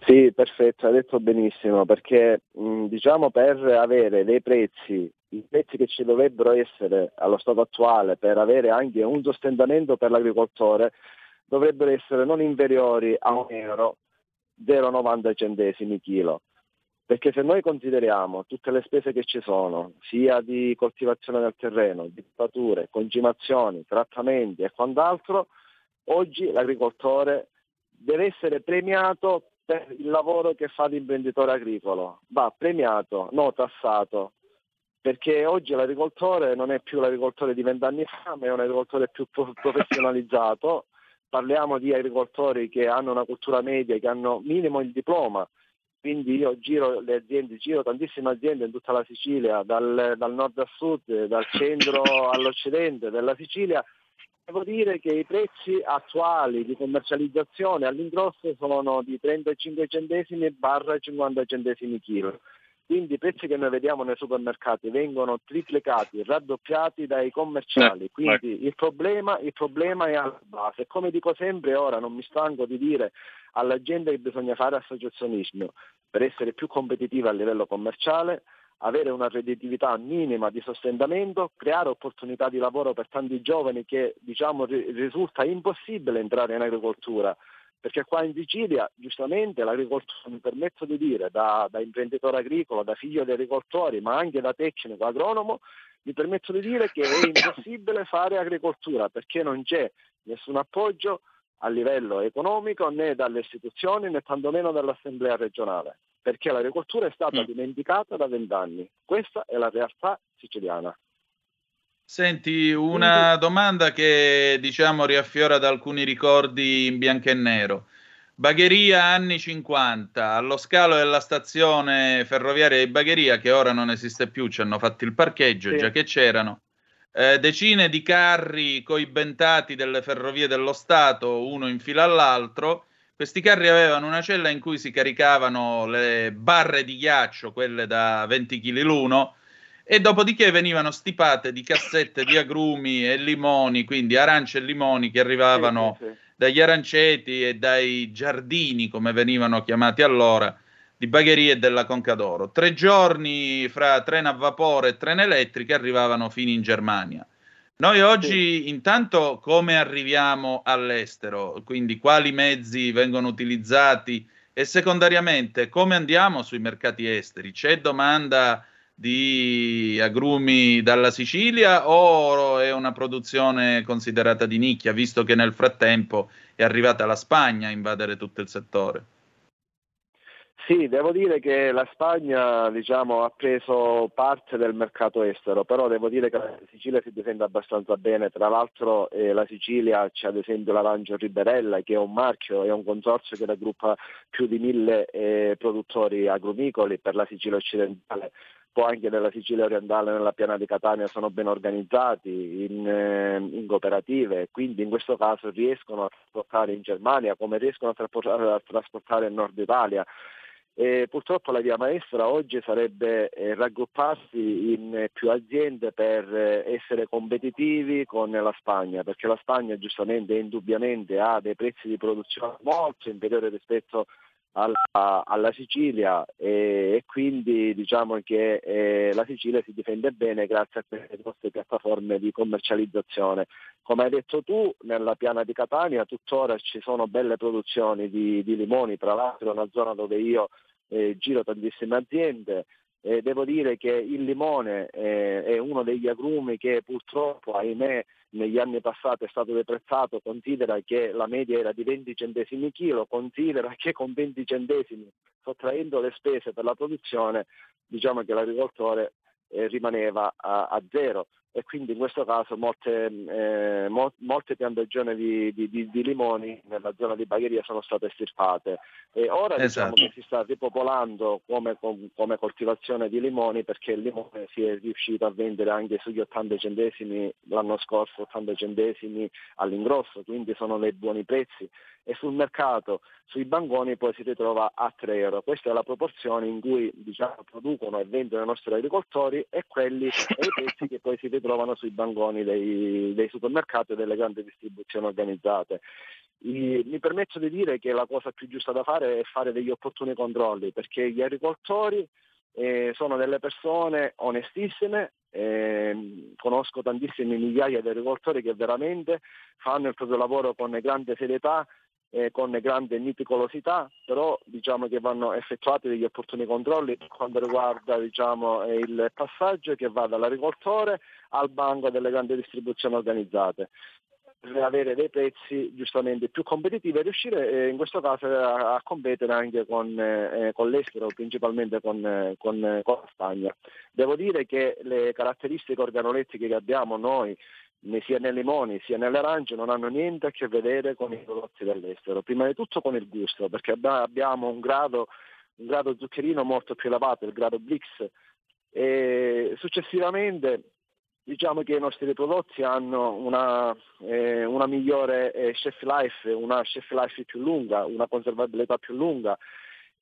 Sì, perfetto, hai detto benissimo, perché mh, diciamo per avere dei prezzi, i prezzi che ci dovrebbero essere allo stato attuale per avere anche un sostentamento per l'agricoltore, dovrebbero essere non inferiori a un euro 0,90 centesimi chilo. Perché se noi consideriamo tutte le spese che ci sono, sia di coltivazione del terreno, di pature, concimazioni, trattamenti e quant'altro, oggi l'agricoltore deve essere premiato per il lavoro che fa l'imprenditore agricolo. Va premiato, non tassato. perché oggi l'agricoltore non è più l'agricoltore di vent'anni fa, ma è un agricoltore più professionalizzato. Parliamo di agricoltori che hanno una cultura media, che hanno minimo il diploma, quindi io giro le aziende, giro tantissime aziende in tutta la Sicilia, dal, dal nord al sud, dal centro (laughs) all'occidente della Sicilia. Devo dire che i prezzi attuali di commercializzazione all'ingrosso sono di 35 centesimi barra 50 centesimi chilo. Quindi i prezzi che noi vediamo nei supermercati vengono triplicati, raddoppiati dai commerciali. Quindi il problema, il problema è alla base. Come dico sempre, ora non mi stanco di dire alla gente che bisogna fare associazionismo per essere più competitivi a livello commerciale, avere una redditività minima di sostentamento, creare opportunità di lavoro per tanti giovani che diciamo, risulta impossibile entrare in agricoltura perché qua in Sicilia giustamente l'agricoltura, mi permetto di dire, da, da, imprenditore agricolo, da figlio di agricoltori, ma anche da tecnico agronomo, mi permetto di dire che è impossibile fare agricoltura perché non c'è nessun appoggio a livello economico né dalle istituzioni né tantomeno dall'Assemblea regionale, perché l'agricoltura è stata mm. dimenticata da vent'anni. Questa è la realtà siciliana. Senti, una domanda che diciamo riaffiora da alcuni ricordi in bianco e nero. Bagheria anni 50, allo scalo della stazione ferroviaria di Bagheria, che ora non esiste più, ci hanno fatto il parcheggio, sì. già che c'erano, eh, decine di carri coibentati delle ferrovie dello Stato, uno in fila all'altro. Questi carri avevano una cella in cui si caricavano le barre di ghiaccio, quelle da 20 kg l'uno, e dopodiché venivano stipate di cassette di agrumi e limoni, quindi arance e limoni che arrivavano sì, sì, sì. dagli aranceti e dai giardini, come venivano chiamati allora, di Bagheria e della Concadoro. Tre giorni fra treno a vapore e treno elettriche arrivavano fino in Germania. Noi oggi intanto come arriviamo all'estero, quindi quali mezzi vengono utilizzati e secondariamente come andiamo sui mercati esteri? C'è domanda di agrumi dalla Sicilia o è una produzione considerata di nicchia, visto che nel frattempo è arrivata la Spagna a invadere tutto il settore? Sì, devo dire che la Spagna diciamo, ha preso parte del mercato estero, però devo dire che la Sicilia si difende abbastanza bene. Tra l'altro eh, la Sicilia c'è ad esempio l'Arancio Riberella, che è un marchio, è un consorzio che raggruppa più di mille eh, produttori agrumicoli per la Sicilia occidentale po' anche nella Sicilia orientale nella piana di Catania sono ben organizzati in, eh, in cooperative, quindi in questo caso riescono a trasportare in Germania come riescono a trasportare, a trasportare in Nord Italia. E purtroppo la via maestra oggi sarebbe eh, raggrupparsi in più aziende per eh, essere competitivi con la Spagna, perché la Spagna giustamente e indubbiamente ha dei prezzi di produzione molto inferiori rispetto a alla, alla Sicilia e, e, quindi diciamo che eh, la Sicilia si difende bene grazie a queste nostre piattaforme di commercializzazione. Come hai detto tu, nella piana di Catania tuttora ci sono belle produzioni di, di limoni, tra l'altro è una zona dove io eh, giro tantissime aziende, eh, devo dire che il limone eh, è uno degli agrumi che purtroppo, ahimè, negli anni passati è stato deprezzato, considera che la media era di 20 centesimi chilo, considera che con 20 centesimi, sottraendo le spese per la produzione, diciamo che l'agricoltore eh, rimaneva a, a, zero e quindi in questo caso molte, eh, mo, molte piantagioni di, di, di, di, limoni nella zona di Bagheria sono state estirpate e ora diciamo esatto. diciamo che si sta ripopolando come, come, coltivazione di limoni perché il limone si è riuscito a vendere anche sugli 80 centesimi l'anno scorso, 80 centesimi all'ingrosso, quindi sono dei buoni prezzi e sul mercato sui banconi poi si ritrova a 3 euro. Questa è la proporzione in cui diciamo, producono e vendono i nostri agricoltori e quelli e i (laughs) prezzi che poi si ritrovano sui banconi dei, dei supermercati e delle grandi distribuzioni organizzate. Mi permetto di dire che la cosa più giusta da fare è fare degli opportuni controlli perché gli agricoltori eh, sono delle persone onestissime, eh, conosco tantissime migliaia di agricoltori che veramente fanno il proprio lavoro con grande serietà, eh, con grande meticolosità, però diciamo che vanno effettuati degli opportuni controlli per quanto riguarda diciamo, il passaggio che va dall'agricoltore al banco delle grandi distribuzioni organizzate. per avere dei prezzi giustamente più competitivi e riuscire eh, in questo caso a, a competere anche con, eh, con l'estero, principalmente con, eh, con, con, la Spagna. Devo dire che le caratteristiche organolettiche che abbiamo noi sia nei limoni sia nelle arance non hanno niente a che vedere con i prodotti dell'estero, prima di tutto con il gusto, perché abbiamo un grado, un grado zuccherino molto più elevato, il grado Blix, e successivamente diciamo che i nostri prodotti hanno una, eh, una migliore eh, chef life, una chef life più lunga, una conservabilità più lunga.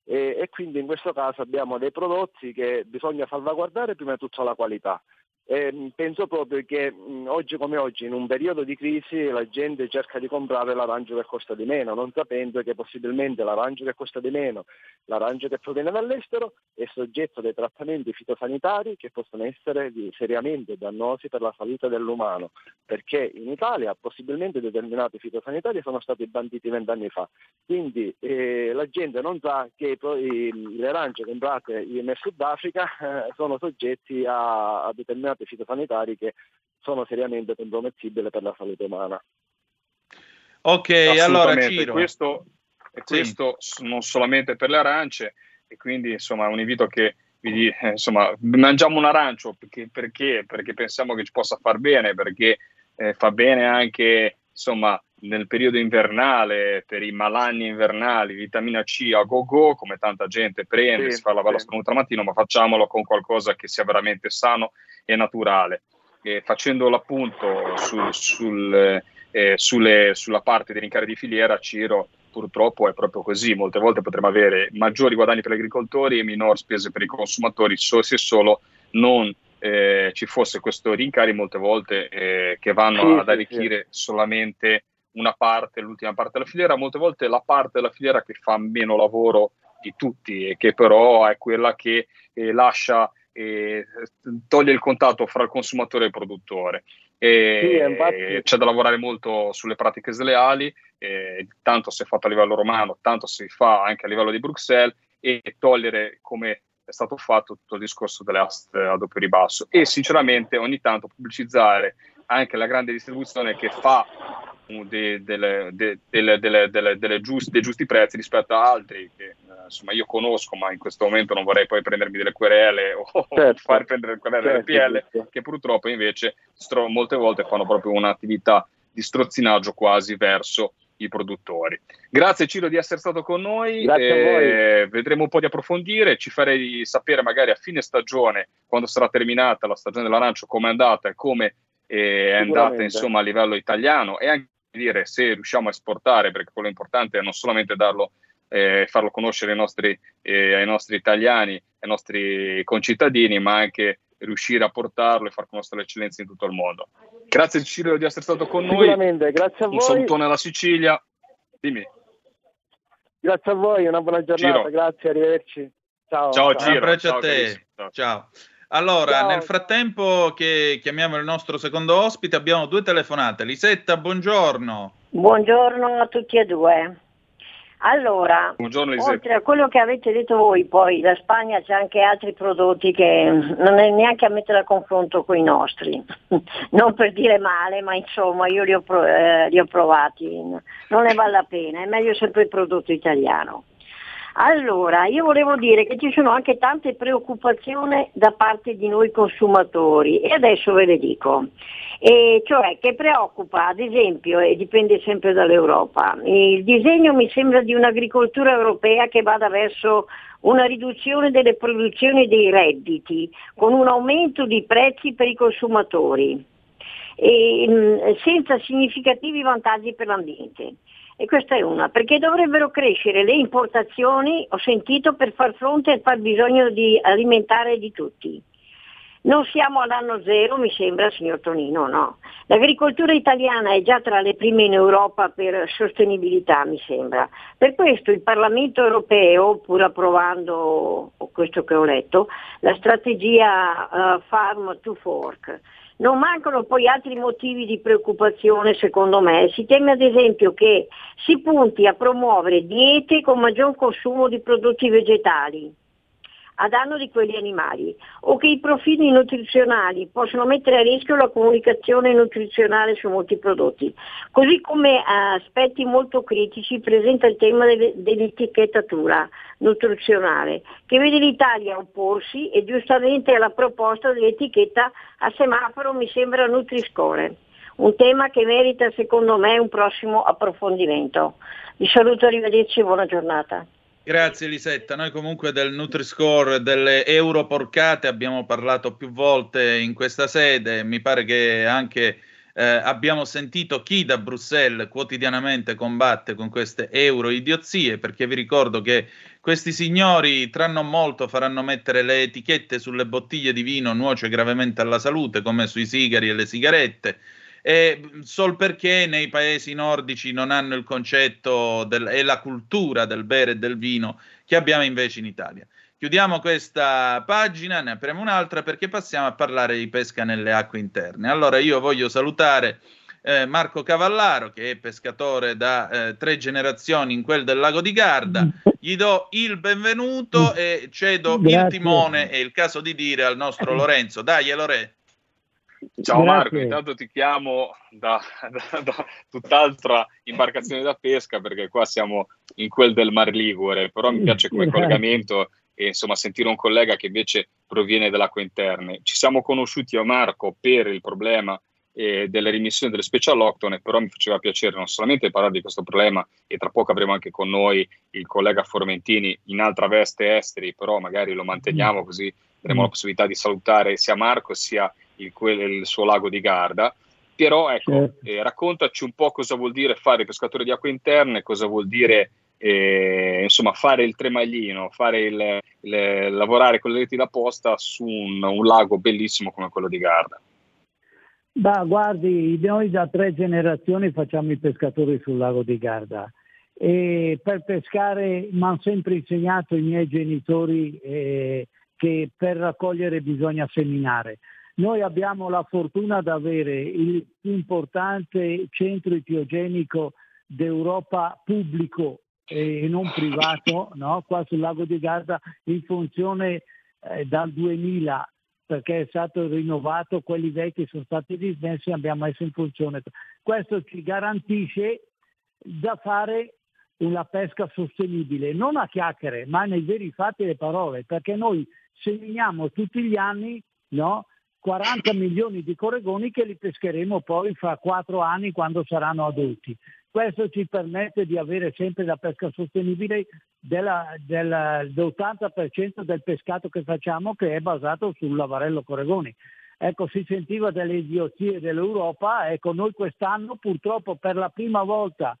E, e, quindi in questo caso abbiamo dei prodotti che bisogna salvaguardare prima di tutto la qualità eh, penso proprio che oggi come oggi, in un periodo di crisi, la gente cerca di comprare l'arancio che costa di meno, non sapendo che possibilmente l'arancio che costa di meno, l'arancio che proviene dall'estero, è soggetto a dei trattamenti fitosanitari che possono essere seriamente dannosi per la salute dell'umano, perché in Italia possibilmente determinati fitosanitari sono stati banditi vent'anni fa. Quindi eh, la gente non sa che le arance comprate in Sudafrica eh, (laughs) sono soggetti a, a determinati determinati fitosanitari che sono seriamente compromettibili per la salute umana. Ok, allora Ciro. Questo, questo sì. non solamente per le arance, e quindi insomma un invito che vi, eh, insomma, mangiamo un arancio perché, perché, perché pensiamo che ci possa far bene, perché eh, fa bene anche insomma nel periodo invernale, per i malanni invernali, vitamina C a go go, come tanta gente prende, sì, si fa la bella sì. al mattino, ma facciamolo con qualcosa che sia veramente sano e naturale. E facendo l'appunto su, sul, eh, sulle, sulla parte dei rincari di filiera, Ciro purtroppo è proprio così. Molte volte potremmo avere maggiori guadagni per gli agricoltori e minori spese per i consumatori se solo non eh, ci fosse questo rincari molte volte eh, che vanno sì, ad arricchire solamente una parte, l'ultima parte della filiera, molte volte la parte della filiera che fa meno lavoro di tutti e che però è quella che eh, lascia eh, toglie il contatto fra il consumatore e il produttore. E, sì, infatti... C'è da lavorare molto sulle pratiche sleali, eh, tanto si è fatto a livello romano, tanto si fa anche a livello di Bruxelles e togliere come è stato fatto tutto il discorso delle aste a doppio ribasso e sinceramente ogni tanto pubblicizzare anche la grande distribuzione che fa de, delle, de, delle, delle giusti, dei giusti prezzi rispetto a altri che eh, insomma io conosco ma in questo momento non vorrei poi prendermi delle querele o (laughs) certo. far prendere querele certo, RPL certo. che purtroppo invece stro- molte volte fanno proprio un'attività di strozzinaggio quasi verso i produttori. Grazie Ciro di essere stato con noi, eh, vedremo un po' di approfondire, ci farei sapere magari a fine stagione, quando sarà terminata la stagione dell'arancio, come è andata e come è andata insomma a livello italiano e anche dire se riusciamo a esportare, perché quello importante è non solamente darlo, eh, farlo conoscere ai nostri, eh, ai nostri italiani, ai nostri concittadini, ma anche riuscire a portarlo e far conoscere le eccellenze in tutto il mondo. Grazie Ciro di essere stato con noi. Sicuramente, grazie a voi. Un salutone alla Sicilia. Dimmi. Grazie a voi, una buona giornata, Ciro. grazie, arrivederci. Ciao. Ciao, ciao. Ciro. Ciao, a te. Ciao. ciao. Allora, Ciao. nel frattempo che chiamiamo il nostro secondo ospite, abbiamo due telefonate. Lisetta, buongiorno. Buongiorno a tutti e due. Allora, oltre a quello che avete detto voi, poi la Spagna c'è anche altri prodotti che non è neanche a mettere a confronto con i nostri, (laughs) non per dire male, ma insomma io li ho, eh, li ho provati, non ne vale la pena, è meglio sempre il prodotto italiano. Allora, io volevo dire che ci sono anche tante preoccupazioni da parte di noi consumatori e adesso ve le dico. E cioè che preoccupa, ad esempio, e dipende sempre dall'Europa, il disegno mi sembra di un'agricoltura europea che vada verso una riduzione delle produzioni dei redditi, con un aumento di prezzi per i consumatori, e, senza significativi vantaggi per l'ambiente. E questa è una, perché dovrebbero crescere le importazioni, ho sentito, per far fronte al fabbisogno di alimentare di tutti. Non siamo all'anno zero, mi sembra, signor Tonino, no. L'agricoltura italiana è già tra le prime in Europa per sostenibilità, mi sembra. Per questo il Parlamento europeo, pur approvando questo che ho letto, la strategia uh, Farm to Fork, non mancano poi altri motivi di preoccupazione secondo me. Si teme ad esempio che si punti a promuovere diete con maggior consumo di prodotti vegetali, a danno di quegli animali o che i profili nutrizionali possono mettere a rischio la comunicazione nutrizionale su molti prodotti. Così come eh, aspetti molto critici presenta il tema dell'etichettatura nutrizionale che vede l'Italia opporsi e giustamente alla proposta dell'etichetta a semaforo mi sembra Nutri-Score un tema che merita secondo me un prossimo approfondimento. Vi saluto, arrivederci e buona giornata. Grazie Lisetta, noi comunque del Nutri-Score, delle euro porcate abbiamo parlato più volte in questa sede, mi pare che anche eh, abbiamo sentito chi da Bruxelles quotidianamente combatte con queste euro idiozie, perché vi ricordo che questi signori tra non molto faranno mettere le etichette sulle bottiglie di vino nuoce gravemente alla salute, come sui sigari e le sigarette eh, sol perché nei paesi nordici non hanno il concetto del, e la cultura del bere e del vino che abbiamo invece in Italia. Chiudiamo questa pagina, ne apriamo un'altra perché passiamo a parlare di pesca nelle acque interne. Allora io voglio salutare eh, Marco Cavallaro che è pescatore da eh, tre generazioni in quel del lago di Garda. Gli do il benvenuto e cedo Grazie. il timone, è il caso di dire, al nostro Lorenzo. Dai, Lore. Ciao Grazie. Marco, intanto ti chiamo da, da, da, tutt'altra imbarcazione da pesca perché qua siamo in quel del Mar Ligure, però mi piace come collegamento e insomma sentire un collega che invece proviene dall'acqua interne. Ci siamo conosciuti io Marco per il problema eh, delle rimissioni delle specie alloctone, però mi faceva piacere non solamente parlare di questo problema e tra poco avremo anche con noi il collega Formentini in altra veste esteri, però magari lo manteniamo mm. così avremo la possibilità di salutare sia Marco sia il, il suo lago di Garda. Però ecco, certo. eh, raccontaci un po' cosa vuol dire fare pescatore di acque interne, cosa vuol dire eh, insomma fare il tremaglino, fare il, il, lavorare con le reti da posta su un, un lago bellissimo come quello di Garda. Bah, guardi, noi da tre generazioni facciamo i pescatori sul lago di Garda e per pescare mi hanno sempre insegnato i miei genitori eh, che per raccogliere bisogna seminare. Noi abbiamo la fortuna di avere il più importante centro etiogenico d'Europa pubblico e non privato, no? qua sul lago di Garda in funzione eh, dal 2000 perché è stato rinnovato, quelli vecchi sono stati dismessi e abbiamo messo in funzione. Questo ci garantisce da fare una pesca sostenibile, non a chiacchiere, ma nei veri fatti e le parole, perché noi seminiamo tutti gli anni no, 40 milioni di corregoni che li pescheremo poi fra quattro anni quando saranno adulti. Questo ci permette di avere sempre la pesca sostenibile della, della, dell'80% del pescato che facciamo che è basato sul lavarello corregoni. Ecco, si sentiva delle idiozie dell'Europa, ecco, noi quest'anno purtroppo per la prima volta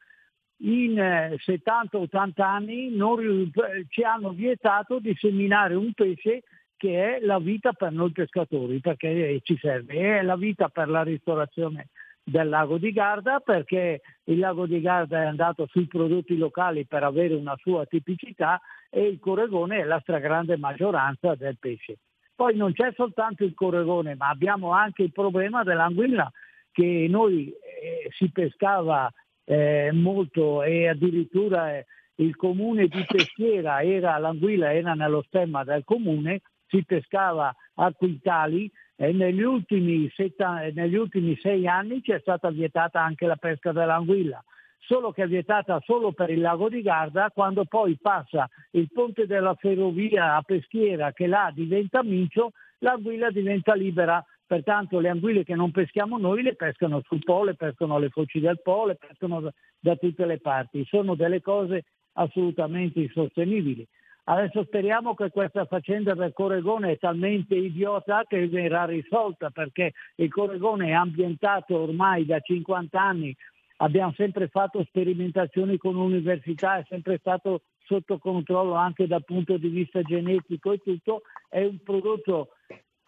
in 70-80 eh, anni non, ci hanno vietato di seminare un pesce che è la vita per noi pescatori, perché ci serve, è la vita per la ristorazione del lago di Garda, perché il lago di Garda è andato sui prodotti locali per avere una sua tipicità e il corregone è la stragrande maggioranza del pesce. Poi non c'è soltanto il corregone, ma abbiamo anche il problema dell'anguilla che noi eh, si pescava eh, molto e addirittura eh, il comune di Peschiera era, l'anguilla era nello stemma del comune si pescava a quintali e negli ultimi, setta, negli ultimi sei anni c'è stata vietata anche la pesca dell'anguilla solo che è vietata solo per il lago di Garda, quando poi passa il ponte della ferrovia a Peschiera che là diventa mincio, l'anguilla diventa libera. Pertanto le anguille che non peschiamo noi le pescano sul Po, le pescano alle foci del Po, le pescano da, da tutte le parti. Sono delle cose assolutamente insostenibili. Adesso speriamo che questa faccenda del Corregone è talmente idiota che verrà risolta perché il Corregone è ambientato ormai da 50 anni, abbiamo sempre fatto sperimentazioni con l'università, è sempre stato sotto controllo anche dal punto di vista genetico e tutto, è un prodotto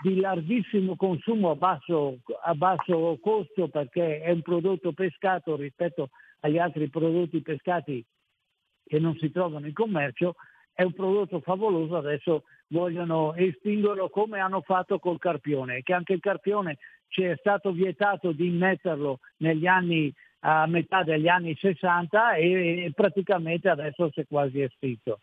di larghissimo consumo a basso, a basso costo perché è un prodotto pescato rispetto agli altri prodotti pescati che non si trovano in commercio è un prodotto favoloso, adesso vogliono estinguerlo come hanno fatto col carpione, che anche il carpione ci è stato vietato di immetterlo negli anni, a metà degli anni 60 e praticamente adesso si è quasi estinto.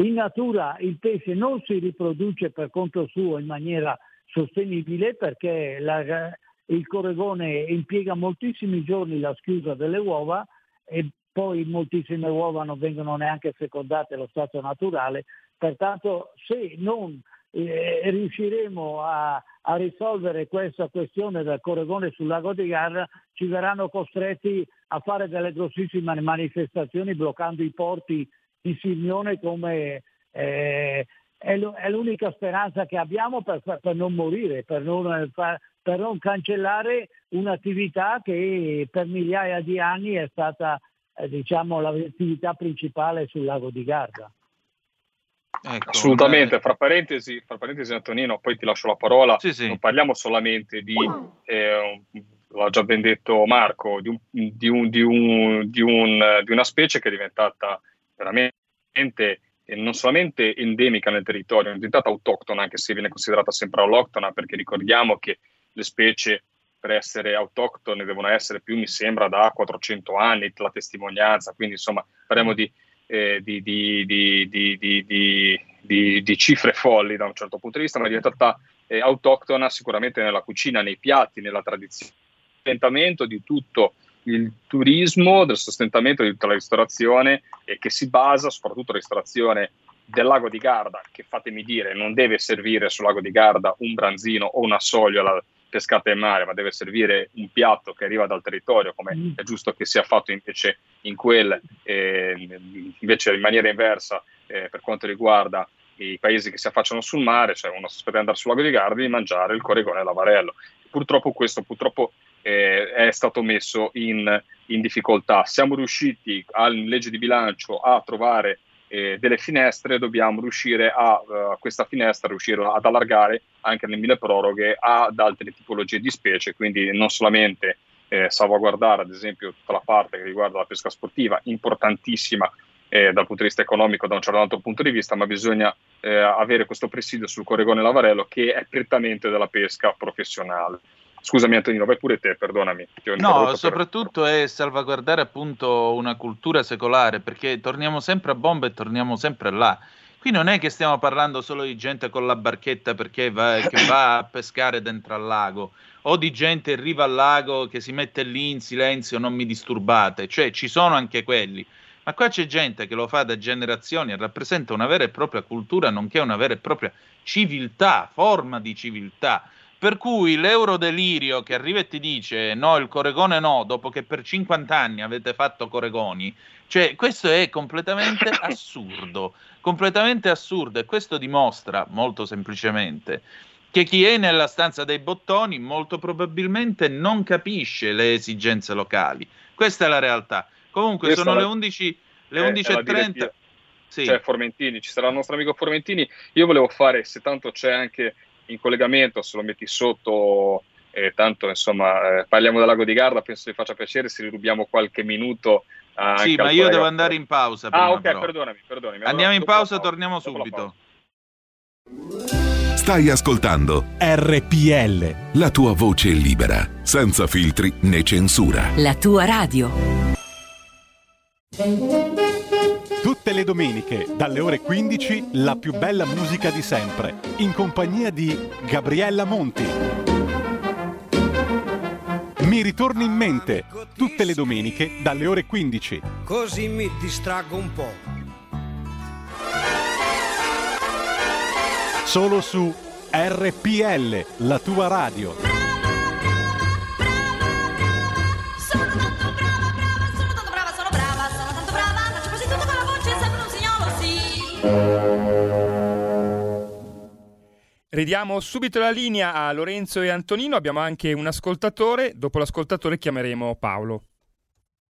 In natura il pesce non si riproduce per conto suo in maniera sostenibile perché la, il corregone impiega moltissimi giorni la schiusa delle uova e poi moltissime uova non vengono neanche fecondate allo stato naturale, pertanto se non eh, riusciremo a, a, risolvere questa questione del corregone sul lago di Garda ci verranno costretti a fare delle grossissime manifestazioni bloccando i porti di Sirmione come eh, è, l'unica speranza che abbiamo per, per non morire, per non, per non, cancellare un'attività che per migliaia di anni è stata eh, diciamo, l'attività principale sul lago di Garda. Ecco, Assolutamente, eh... fra, parentesi, fra parentesi Antonino, poi ti lascio la parola, sì, sì. non parliamo solamente di, eh, l'ha già ben detto Marco, di, un, di, un, di, un, di, una specie che è diventata veramente non solamente endemica nel territorio, è diventata autoctona, anche se viene considerata sempre alloctona, perché ricordiamo che le specie per essere autoctone devono essere più, mi sembra, da 400 anni la testimonianza, quindi insomma parliamo di, eh, di, di, di, cifre folli da un certo punto di vista, ma è diventata eh, autoctona sicuramente nella cucina, nei piatti, nella tradizione, sostentamento di tutto il turismo, del sostentamento di tutta la ristorazione e che si basa soprattutto la ristorazione del lago di Garda, che fatemi dire non deve servire sul lago di Garda un branzino o una sogliola pescata in mare, ma deve servire un piatto che arriva dal territorio, come mm. è giusto che sia fatto invece in quel, eh, invece in maniera inversa eh, per quanto riguarda i paesi che si affacciano sul mare, cioè uno aspetta di andare sul lago di Garda e mangiare il corregone e l'avarello. Purtroppo questo purtroppo, eh, è stato messo in, in, difficoltà. Siamo riusciti in legge di bilancio a trovare eh, delle finestre, dobbiamo riuscire a uh, questa finestra riuscire ad allargare anche nel mille proroghe ad altre tipologie di specie, quindi non solamente eh, salvaguardare ad esempio tutta la parte che riguarda la pesca sportiva, importantissima eh, dal punto di vista economico da un certo altro punto di vista, ma bisogna eh, avere questo presidio sul corregone lavarello che è prettamente della pesca professionale. Scusami Antonino, vai pure te, perdonami. No, soprattutto per... è salvaguardare appunto una cultura secolare, perché torniamo sempre a bomba e torniamo sempre là. Qui non è che stiamo parlando solo di gente con la barchetta perché va, che (coughs) va a pescare dentro al lago, o di gente in riva al lago che si mette lì in silenzio, non mi disturbate, cioè ci sono anche quelli. Ma qua c'è gente che lo fa da generazioni e rappresenta una vera e propria cultura, nonché una vera e propria civiltà, forma di civiltà. Per cui l'eurodelirio che arriva e ti dice no, il Coregone no, dopo che per 50 anni avete fatto Coregoni, cioè questo è completamente (laughs) assurdo, completamente assurdo e questo dimostra molto semplicemente che chi è nella stanza dei bottoni molto probabilmente non capisce le esigenze locali. Questa è la realtà. Comunque Questa sono la... le 11 le 11.30. Sì. C'è Formentini, ci sarà il nostro amico Formentini. Io volevo fare, se tanto c'è anche in collegamento, se lo metti sotto, eh, tanto insomma eh, parliamo del lago di Garda, penso vi faccia piacere se rirubiamo qualche minuto. Sì, ma io devo andare in pausa. ah, ok, però. perdonami, perdonami. Andiamo in pausa, torniamo subito. Stai ascoltando RPL. La tua voce libera, senza filtri né censura. La tua radio. Tutte le domeniche, dalle ore 15, la più bella musica di sempre, in compagnia di Gabriella Monti. Mi ritorni in mente, tutte le domeniche, dalle ore 15. Così mi distraggo un po'. Solo su RPL, la tua radio. Ridiamo subito la linea a Lorenzo e Antonino, abbiamo anche un ascoltatore, dopo l'ascoltatore chiameremo Paolo.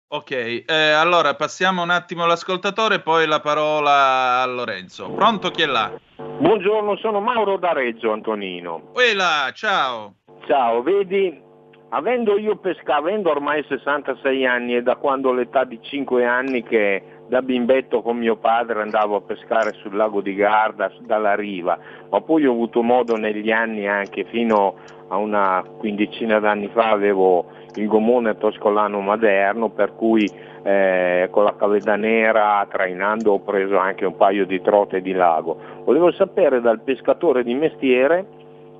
Ok, eh, allora passiamo un attimo all'ascoltatore, poi la parola a Lorenzo. Pronto chi è là? Buongiorno, sono Mauro da Reggio, Antonino. Quella, ciao. Ciao, vedi, avendo io pescato, avendo ormai 66 anni e da quando l'età di 5 anni che da bimbetto con mio padre andavo a pescare sul lago di Garda dalla riva, ma poi ho avuto modo negli anni anche fino a una quindicina d'anni fa avevo il gomone toscolano moderno per cui eh, con la cavetta nera trainando ho preso anche un paio di trote di lago. Volevo sapere dal pescatore di mestiere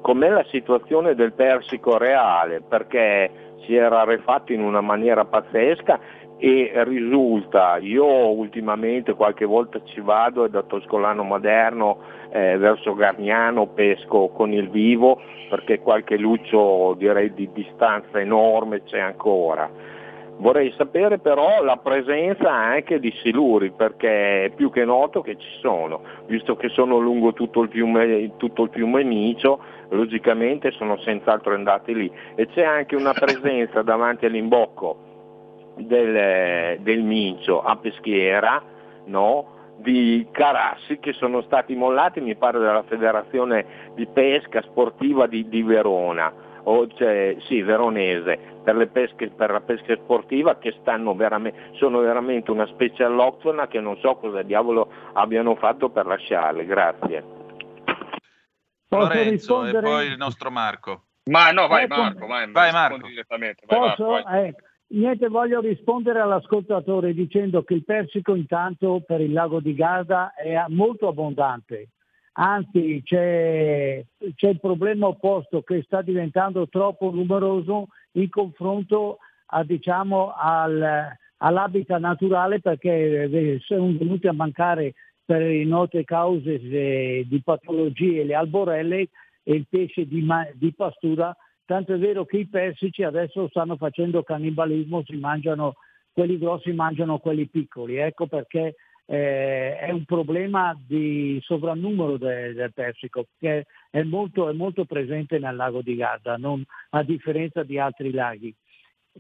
com'è la situazione del persico reale perché si era rarefatto in una maniera pazzesca e risulta, io ultimamente qualche volta ci vado e da Toscolano Moderno eh, verso Garniano pesco con il vivo perché qualche luccio direi di distanza enorme c'è ancora. Vorrei sapere però la presenza anche di siluri perché è più che noto che ci sono, visto che sono lungo tutto il fiume, tutto il fiume Micio, logicamente sono senz'altro andati lì. E c'è anche una (laughs) presenza davanti all'imbocco del, del Mincio a Peschiera, no? di carassi che sono stati mollati, mi pare dalla federazione di pesca sportiva di, di Verona, o cioè, sì, veronese, per, pesche, per, la pesca sportiva che veramente, sono veramente una specie alloctona che non so cosa diavolo abbiano fatto per lasciarle. Grazie. Lorenzo e poi il nostro Marco. Ma no, vai ecco, Marco, vai, vai Marco. Direttamente. Vai, Posso? Marco, vai. Eh, Niente, voglio rispondere all'ascoltatore dicendo che il persico intanto per il lago di Garda è molto abbondante, anzi c'è, c'è il problema opposto che sta diventando troppo numeroso in confronto a, diciamo, al, all'habitat naturale perché eh, sono venuti a mancare per note cause eh, di patologie le alborelle e il pesce di, di pastura Tanto è vero che i persici adesso stanno facendo cannibalismo, mangiano, quelli grossi mangiano quelli piccoli. Ecco perché eh, è un problema di sovrannumero de, del persico, che è molto, è molto, presente nel lago di Garda, non, a differenza di altri laghi.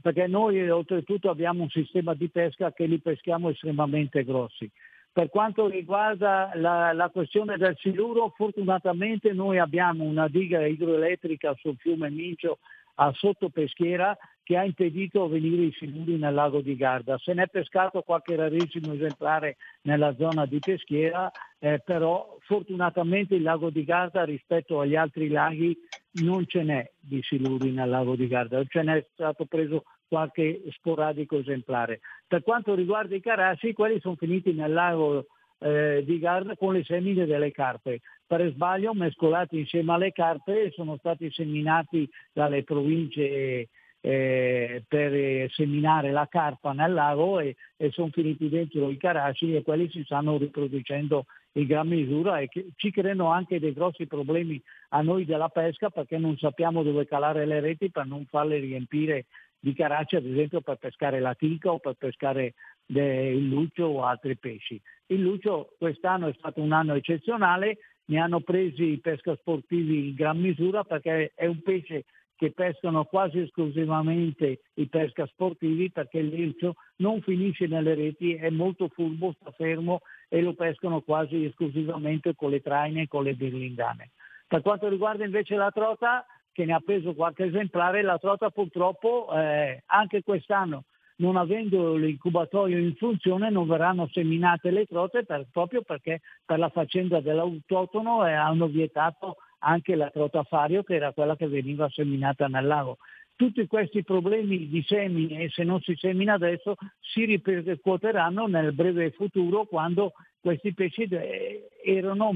Perché noi oltretutto abbiamo un sistema di pesca che li peschiamo estremamente grossi. Per quanto riguarda la, la, questione del siluro, fortunatamente noi abbiamo una diga idroelettrica sul fiume Mincio a Sottopeschiera che ha impedito venire i siluri nel lago di Garda. Se ne è pescato qualche rarissimo esemplare nella zona di Peschiera, eh, però fortunatamente il lago di Garda rispetto agli altri laghi non ce n'è di siluri nel lago di Garda, ce n'è stato preso qualche sporadico esemplare. Per quanto riguarda i carassi, quelli sono finiti nel lago eh, di Garda con le semine delle carpe. Per sbaglio mescolati insieme alle carpe sono stati seminati dalle province eh, per seminare la carpa nel lago e, e sono finiti dentro i carassi e quelli si stanno riproducendo in gran misura e che ci creano anche dei grossi problemi a noi della pesca perché non sappiamo dove calare le reti per non farle riempire di Caracci ad esempio per pescare la tica o per pescare il lucio o altri pesci. Il lucio quest'anno è stato un anno eccezionale, ne hanno presi i pesca sportivi in gran misura perché è un pesce che pescano quasi esclusivamente i pesca sportivi perché il lucio non finisce nelle reti, è molto furbo, sta fermo e lo pescano quasi esclusivamente con le traine e con le birlingane. Per quanto riguarda invece la trota, che ne ha preso qualche esemplare, la trota purtroppo eh, anche quest'anno non avendo l'incubatorio in funzione non verranno seminate le trote per, proprio perché per la faccenda dell'autotono eh, hanno vietato anche la trota fario che era quella che veniva seminata nel lago. Tutti questi problemi di semine, e se non si semina adesso, si ripercuoteranno nel breve futuro quando questi pesci eh, erano,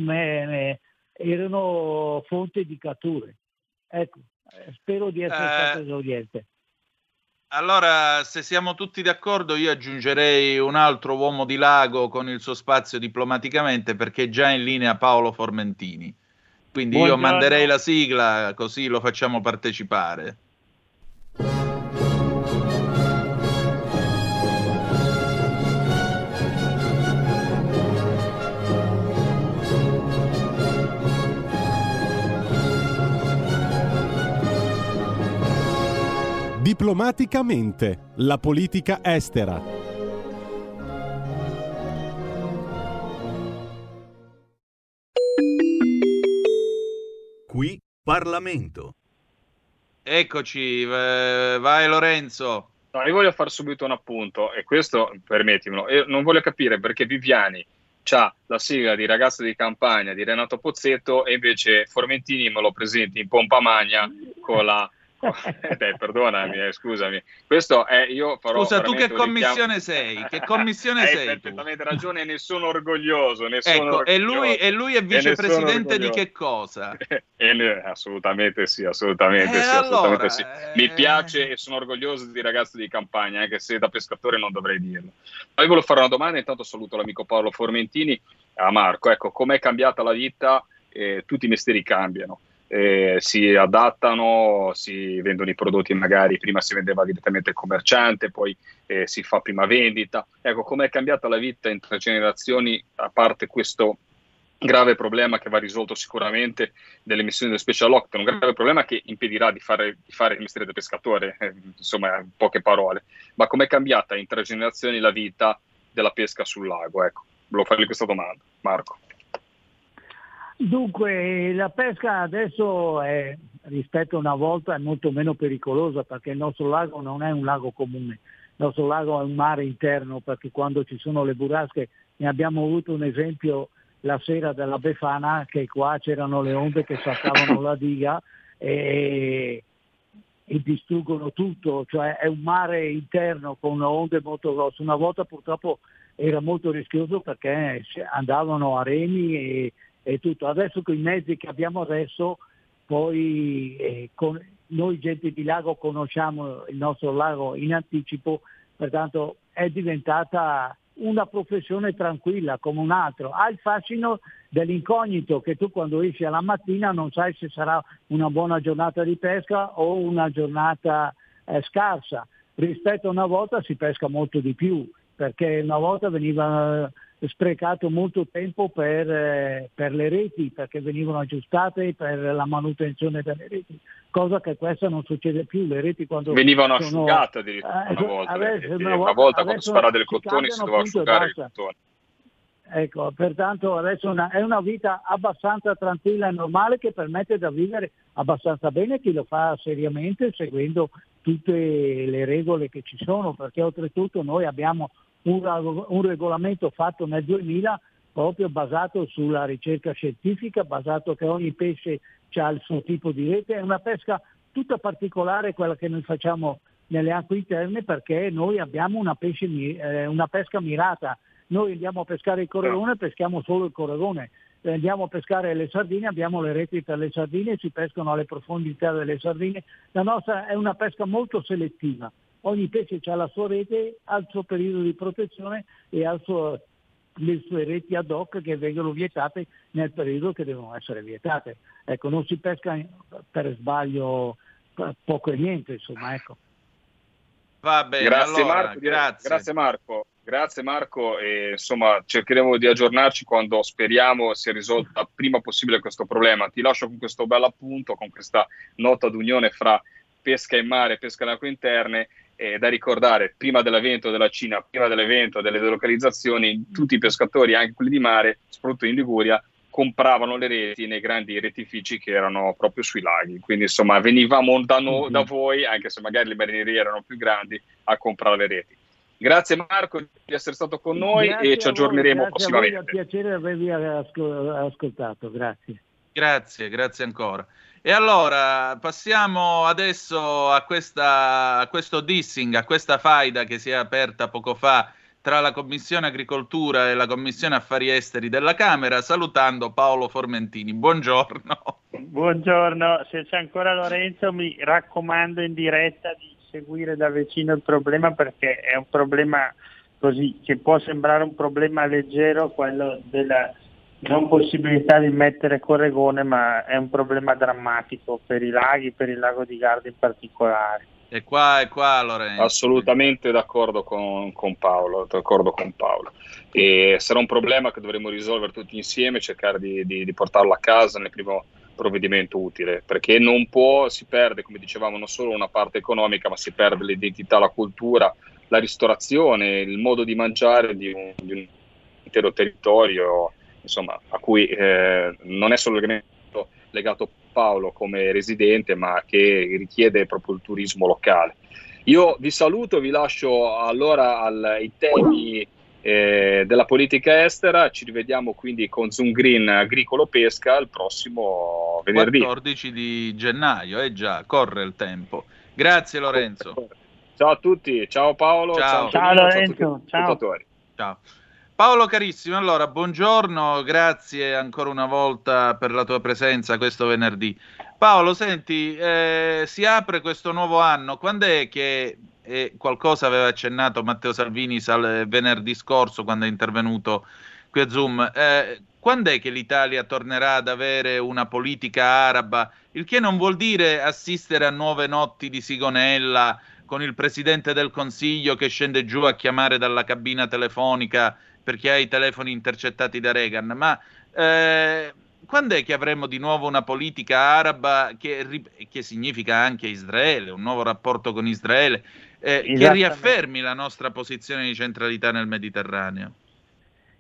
erano fonte di catture. Ecco, eh, spero di essere eh, stato esauriente. Allora, se siamo tutti d'accordo, io aggiungerei un altro uomo di lago con il suo spazio diplomaticamente perché è già in linea Paolo Formentini. Quindi Buongiorno. io manderei la sigla così lo facciamo partecipare. Diplomaticamente, la politica estera. Qui Parlamento. Eccoci, vai Lorenzo. No, io voglio fare subito un appunto, e questo permettimelo. Io non voglio capire perché Viviani ha la sigla di Ragazzo di campagna di Renato Pozzetto e invece Formentini me lo presenti in pompa magna con la Beh, perdonami, eh, scusami. Questo è io farò Scusa, tu che commissione sei? Che commissione Hai sei? perfettamente ragione, ne sono orgoglioso. Ne Ecco, sono e, lui, orgoglioso. e lui è E ne sono vicepresidente di che cosa? (laughs) Ne- assolutamente sì, assolutamente Eh, sì, allora, assolutamente sì. Mi eh. piace e sono orgoglioso di ragazzo di campagna, anche se da pescatore non dovrei dirlo. Io volevo fare una domanda, intanto saluto l'amico Paolo Formentini a Marco. Ecco, com'è cambiata la vita? Eh, tutti i mestieri cambiano. Eh, si adattano, si vendono i prodotti, magari prima si vendeva direttamente il commerciante, poi eh, si fa prima vendita. Ecco, com'è cambiata la vita in tre generazioni, a parte questo grave problema che va risolto sicuramente delle missioni del special lockdown, un grave problema che impedirà di fare, di fare il mestiere del pescatore, eh, insomma, in poche parole. Ma com'è cambiata in tre generazioni la vita della pesca sul lago? Ecco, volevo fargli questa domanda, Marco. Dunque, la pesca adesso è, rispetto a una volta è molto meno pericolosa perché il nostro lago non è un lago comune, il nostro lago è un mare interno perché quando ci sono le burrasche ne abbiamo avuto un esempio la sera della Befana che qua c'erano le onde che saltavano la diga e, e distruggono tutto, cioè è un mare interno con onde molto grosse. Una volta purtroppo era molto rischioso perché andavano a remi e, e tutto. Adesso con i mezzi che abbiamo adesso, poi eh, con, noi gente di lago conosciamo il nostro lago in anticipo, pertanto è diventata una professione tranquilla come un altro. Ha il fascino dell'incognito che tu quando esci alla mattina non sai se sarà una buona giornata di pesca o una giornata eh, scarsa. Rispetto a una volta si pesca molto di più, perché una volta veniva sprecato molto tempo per, eh, per, le reti, perché venivano aggiustate per la manutenzione delle reti, cosa che questa non succede più. Le reti quando venivano sono, asciugate addirittura eh, una volta, adesso, una una volta, volta quando si parla del si cotone si doveva asciugare il cotone. Ecco, pertanto adesso una, è una vita abbastanza tranquilla e normale che permette di vivere abbastanza bene chi lo fa seriamente seguendo tutte le regole che ci sono, perché oltretutto noi abbiamo un, un regolamento fatto nel 2000 proprio basato sulla ricerca scientifica, basato che ogni pesce ha il suo tipo di rete, è una pesca tutta particolare quella che noi facciamo nelle acque interne perché noi abbiamo una, pesce, eh, una pesca mirata, noi andiamo a pescare il corregone, peschiamo solo il corregone, andiamo a pescare le sardine, abbiamo le reti per le sardine, si pescano alle profondità delle sardine, la nostra è una pesca molto selettiva, ogni pesce ha la sua rete, ha il suo periodo di protezione e ha suo, le sue reti ad hoc che vengono vietate nel periodo che devono essere vietate. Ecco, non si pesca per sbaglio poco e niente, insomma, ecco. Va bene, grazie, allora, Marco, grazie. grazie Marco. Grazie Marco e insomma cercheremo di aggiornarci quando speriamo sia risolta prima possibile questo problema. Ti lascio con questo bel appunto, con questa nota d'unione fra pesca in mare e pesca in acque interne eh, da ricordare prima dell'evento della Cina, prima dell'evento delle delocalizzazioni, tutti i pescatori, anche quelli di mare, soprattutto in Liguria, compravano le reti nei grandi retifici che erano proprio sui laghi. Quindi insomma venivamo da, no, da voi, anche se magari le marinerie erano più grandi, a comprare le reti. Grazie Marco di essere stato con noi grazie e ci aggiorneremo voi, prossimamente. È un piacere avervi ascoltato, grazie. Grazie, grazie ancora. E allora passiamo adesso a, questa, a questo dissing, a questa faida che si è aperta poco fa tra la Commissione Agricoltura e la Commissione Affari Esteri della Camera, salutando Paolo Formentini. Buongiorno. Buongiorno, se c'è ancora Lorenzo mi raccomando in diretta di seguire da vicino il problema perché è un problema così che può sembrare un problema leggero quello della non possibilità di mettere corregone ma è un problema drammatico per i laghi, per il lago di Garda in particolare. E qua e qua Lorenzo. Assolutamente d'accordo con, con, Paolo, d'accordo con Paolo. E sarà un problema che dovremo risolvere tutti insieme, cercare di, di, di portarlo a casa nel primo provvedimento utile, perché non può, si perde, come dicevamo, non solo una parte economica, ma si perde l'identità, la cultura, la ristorazione, il modo di mangiare di un, di un intero territorio, insomma, a cui eh, non è solo legato Paolo come residente, ma che richiede proprio il turismo locale. Io vi saluto, vi lascio allora ai temi eh, della politica estera. Ci rivediamo quindi con Zoom Green Agricolo Pesca il prossimo venerdì. 14 di gennaio, eh già, corre il tempo. Grazie Lorenzo. Ciao a tutti, ciao Paolo, ciao, ciao, ciao Lorenzo, ciao. ciao. Paolo carissimo, allora buongiorno, grazie ancora una volta per la tua presenza questo venerdì. Paolo, senti, eh, si apre questo nuovo anno, quando è che eh, qualcosa aveva accennato Matteo Salvini sal- venerdì scorso quando è intervenuto qui a Zoom, eh, quando è che l'Italia tornerà ad avere una politica araba, il che non vuol dire assistere a nuove notti di Sigonella con il Presidente del Consiglio che scende giù a chiamare dalla cabina telefonica perché ha i telefoni intercettati da Reagan, ma eh, quando è che avremo di nuovo una politica araba che, che, significa anche Israele, un nuovo rapporto con Israele, eh, che riaffermi la nostra posizione di centralità nel Mediterraneo?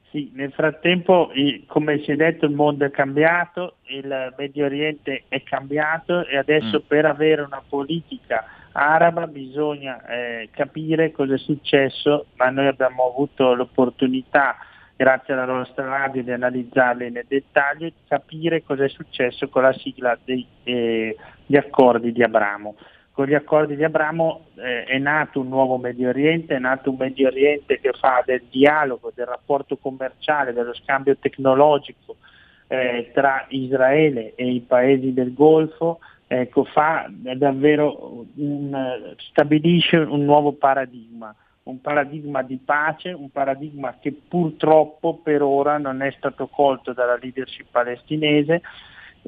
Sì, nel frattempo, come si è detto, il mondo è cambiato, il Medio Oriente è cambiato e adesso mm. per avere una politica araba bisogna eh, capire cosa è successo, ma noi abbiamo avuto l'opportunità, grazie alla nostra radio, di analizzarle nel dettaglio e capire cosa è successo con la sigla degli eh, accordi di Abramo. Con gli accordi di Abramo eh, è nato un nuovo Medio Oriente, è nato un Medio Oriente che fa del dialogo, del rapporto commerciale, dello scambio tecnologico eh, tra Israele e i paesi del Golfo, ecco, fa davvero un, stabilisce un nuovo paradigma, un paradigma di pace, un paradigma che purtroppo per ora non è stato colto dalla leadership palestinese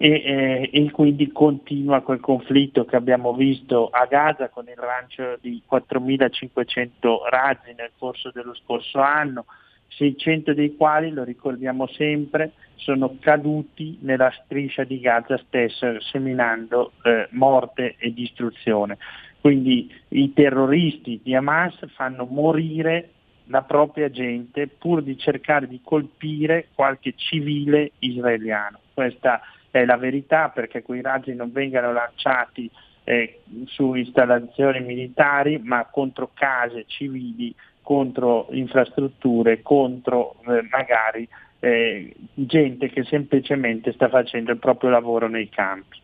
e, eh, e, quindi continua quel conflitto che abbiamo visto a Gaza con il lancio di 4.500 razzi nel corso dello scorso anno, 600 dei quali, lo ricordiamo sempre, sono caduti nella striscia di Gaza stessa, seminando eh, morte e distruzione. Quindi i terroristi di Hamas fanno morire la propria gente pur di cercare di colpire qualche civile israeliano. Questa è la verità perché quei razzi non vengano lanciati eh, su installazioni militari ma contro case civili contro infrastrutture, contro eh, magari eh, gente che semplicemente sta facendo il proprio lavoro nei campi.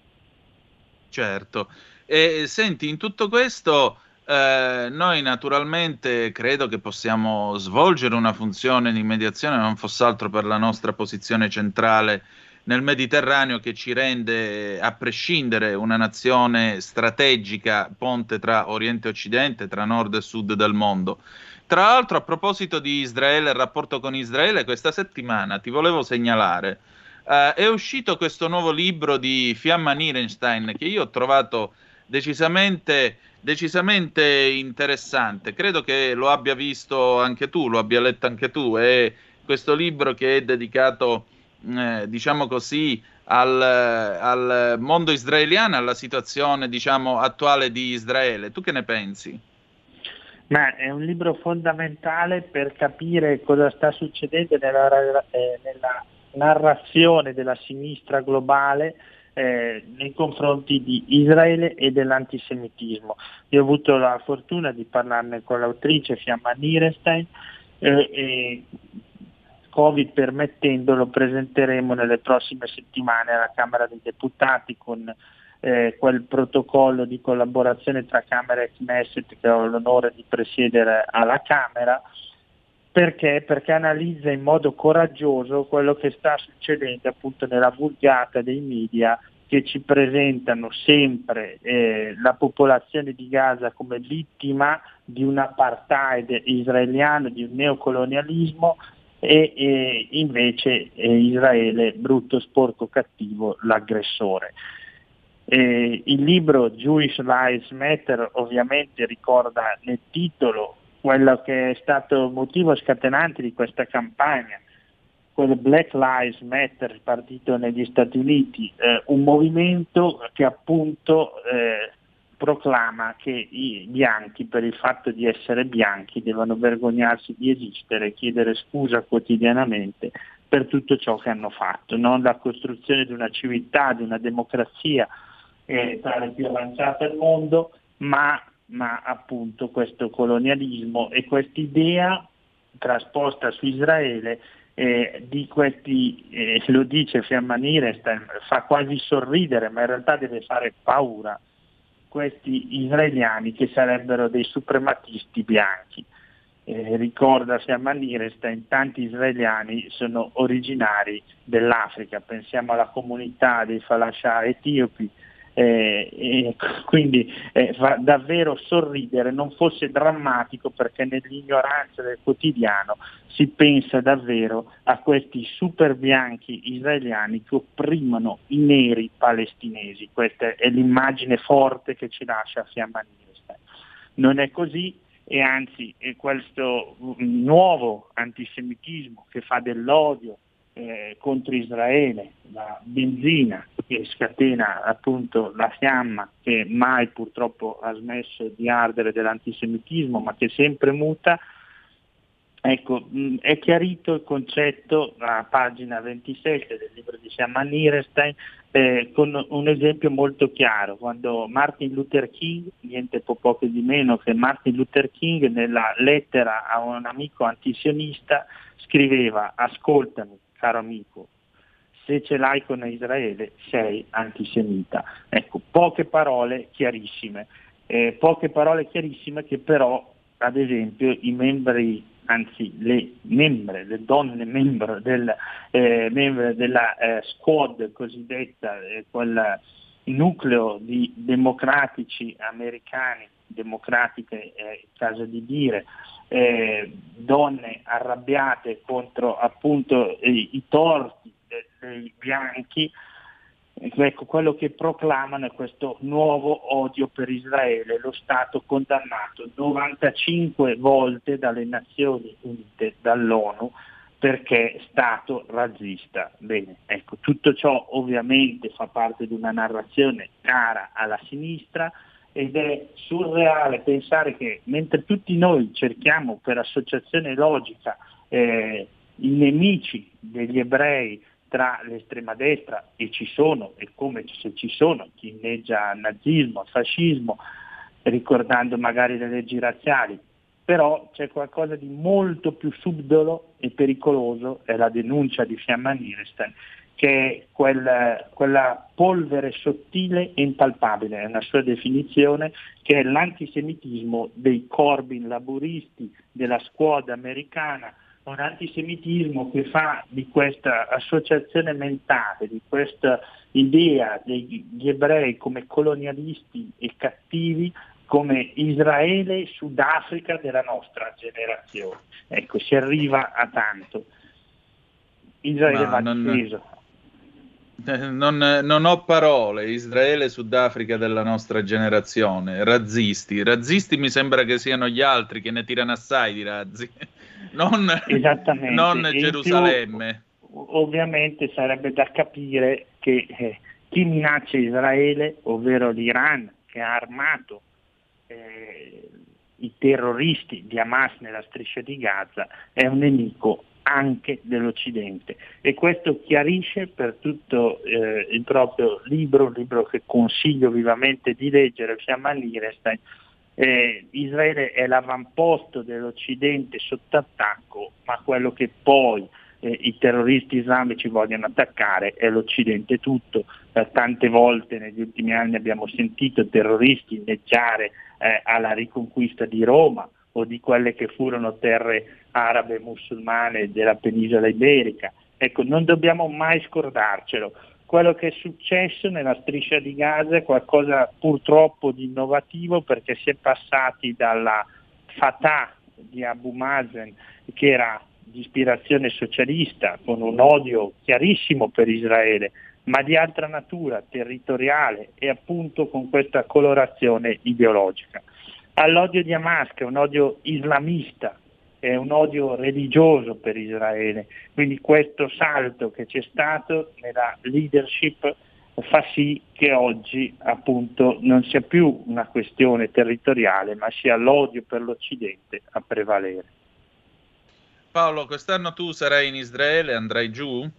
Certo. E senti, in tutto questo eh, noi naturalmente credo che possiamo svolgere una funzione di mediazione, non fosse altro per la nostra posizione centrale nel Mediterraneo che ci rende, a prescindere, una nazione strategica, ponte tra Oriente e Occidente, tra nord e sud del mondo. Tra l'altro, a proposito di Israele il rapporto con Israele, questa settimana ti volevo segnalare, uh, è uscito questo nuovo libro di Fiamma Nierenstein che io ho trovato decisamente, decisamente interessante. Credo che lo abbia visto anche tu, lo abbia letto anche tu. È questo libro che è dedicato, eh, diciamo così, al, al, mondo israeliano, alla situazione diciamo, attuale di Israele. Tu che ne pensi? Ma è un libro fondamentale per capire cosa sta succedendo nella, eh, nella narrazione della sinistra globale eh, nei confronti di Israele e dell'antisemitismo. Io ho avuto la fortuna di parlarne con l'autrice Fiamma Nierestein eh, Covid permettendo lo presenteremo nelle prossime settimane alla Camera dei Deputati con eh, quel protocollo di collaborazione tra Camera e Knesset che ho l'onore di presiedere alla Camera, perché? Perché analizza in modo coraggioso quello che sta succedendo appunto nella vulgata dei media che ci presentano sempre eh, la popolazione di Gaza come vittima di un apartheid israeliano, di un neocolonialismo e, e invece eh, Israele brutto, sporco, cattivo, l'aggressore. Eh, il libro Jewish Lives Matter ovviamente ricorda nel titolo quello che è stato il motivo scatenante di questa campagna, quel Black Lives Matter partito negli Stati Uniti, eh, un movimento che appunto eh, proclama che i bianchi per il fatto di essere bianchi devono vergognarsi di esistere, chiedere scusa quotidianamente per tutto ciò che hanno fatto, non la costruzione di una civiltà, di una democrazia eh, tra le più avanzate al mondo, ma, ma appunto questo colonialismo e quest'idea trasposta su Israele eh, di questi, eh, lo dice Fiamma Nirestein, fa quasi sorridere, ma in realtà deve fare paura, questi israeliani che sarebbero dei suprematisti bianchi. Eh, ricorda Fiamma Nirestein, tanti israeliani sono originari dell'Africa, pensiamo alla comunità dei falascià etiopi, eh, e quindi eh, fa davvero sorridere, non fosse drammatico perché nell'ignoranza del quotidiano si pensa davvero a questi super bianchi israeliani che opprimono i neri palestinesi, questa è l'immagine forte che ci lascia Fiamma Nirestein. Non è così, e anzi questo nuovo antisemitismo che fa dell'odio eh, contro Israele, la benzina che scatena appunto la fiamma che mai purtroppo ha smesso di ardere dell'antisemitismo ma che sempre muta, Ecco, è chiarito il concetto a pagina 27 del libro di Siamma Nierstein eh, con un esempio molto chiaro, quando Martin Luther King, niente po' poco di meno che Martin Luther King nella lettera a un amico antisionista scriveva ascoltami caro amico, se ce l'hai con Israele sei antisemita. Ecco, poche parole chiarissime, eh, poche parole chiarissime che però ad esempio i membri anzi le membre, le donne membro del, eh, membre della eh, squad cosiddetta, eh, quel nucleo di democratici americani, democratiche è il caso di dire, eh, donne arrabbiate contro appunto i, i torti dei, dei bianchi, ecco, quello che proclamano è questo nuovo odio per Israele, lo Stato condannato 95 volte dalle Nazioni Unite, dall'ONU, perché è Stato razzista. Bene, ecco, tutto ciò ovviamente fa parte di una narrazione cara alla sinistra, ed è surreale pensare che mentre tutti noi cerchiamo per associazione logica eh, i nemici degli ebrei tra l'estrema destra, e ci sono, e come se ci sono, chi inneggia nazismo, fascismo, ricordando magari le leggi razziali, però c'è qualcosa di molto più subdolo e pericoloso, è la denuncia di Fiamma Nirestein, che è quel, quella polvere sottile e impalpabile, è una sua definizione, che è l'antisemitismo dei Corbyn laburisti, della squadra americana, un antisemitismo che fa di questa associazione mentale, di questa idea degli ebrei come colonialisti e cattivi, come Israele Sudafrica della nostra generazione. Ecco, si arriva a tanto. Israele Ma va non... difeso. (laughs) Non, non, ho parole, Israele, Sudafrica della nostra generazione, razzisti. Razzisti mi sembra che siano gli altri che ne tirano assai di razzi, (laughs) non, non Gerusalemme. Più, ovviamente sarebbe da capire che eh, chi minaccia Israele, ovvero l'Iran, che ha armato eh, i terroristi di Hamas nella striscia di Gaza, è un nemico anche dell'Occidente e questo chiarisce per tutto eh, il proprio libro, un libro che consiglio vivamente di leggere, si chiama Nirestein, eh, Israele è l'avamposto dell'Occidente sotto attacco, ma quello che poi eh, i terroristi islamici vogliono attaccare è l'Occidente tutto. Eh, tante volte negli ultimi anni abbiamo sentito terroristi inneggiare eh, alla riconquista di Roma, o di quelle che furono terre arabe musulmane della penisola iberica. Ecco, non dobbiamo mai scordarcelo. Quello che è successo nella striscia di Gaza è qualcosa purtroppo di innovativo perché si è passati dalla Fatah di Abu Mazen, che era di ispirazione socialista, con un odio chiarissimo per Israele, ma di altra natura, territoriale e appunto con questa colorazione ideologica all'odio di Hamas, che è un odio islamista, è un odio religioso per Israele. Quindi questo salto che c'è stato nella leadership fa sì che oggi appunto non sia più una questione territoriale, ma sia l'odio per l'Occidente a prevalere. Paolo, quest'anno tu sarai in Israele, andrai giù?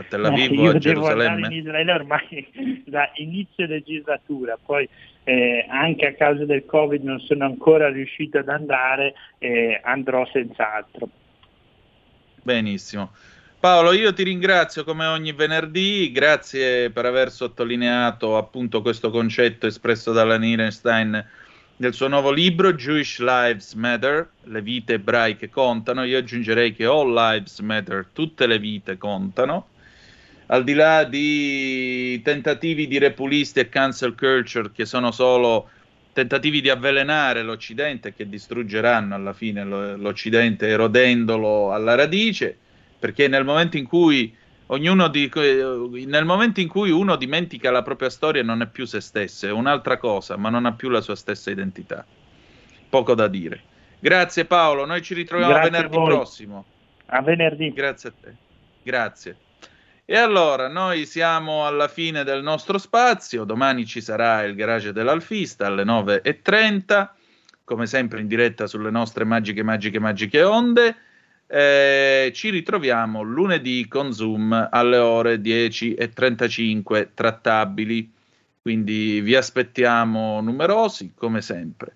A Tel Aviv io o a andare in Gerusalemme? Israele ormai (laughs) da inizio legislatura, poi eh, anche a causa del Covid non sono ancora riuscito ad andare, eh, andrò senz'altro. Benissimo. Paolo, io ti ringrazio come ogni venerdì, grazie per aver sottolineato appunto questo concetto espresso dalla Nierenstein nel suo nuovo libro Jewish Lives Matter, le vite ebraiche contano. Io aggiungerei che All Lives Matter, tutte le vite contano. Al di là di tentativi di repulisti e cancel culture che sono solo tentativi di avvelenare l'Occidente che distruggeranno alla fine lo- l'Occidente erodendolo alla radice, perché nel momento in cui ognuno di, nel momento in cui uno dimentica la propria storia non è più se stesso, è un'altra cosa, ma non ha più la sua stessa identità. Poco da dire. Grazie Paolo, noi ci ritroviamo Grazie venerdì prossimo. A venerdì. Grazie a te. Grazie. E allora, noi siamo alla fine del nostro spazio, domani ci sarà il garage dell'Alfista alle 9.30, come sempre in diretta sulle nostre magiche, magiche, magiche onde. Eh, ci ritroviamo lunedì con Zoom alle ore 10.35 trattabili, quindi vi aspettiamo numerosi come sempre.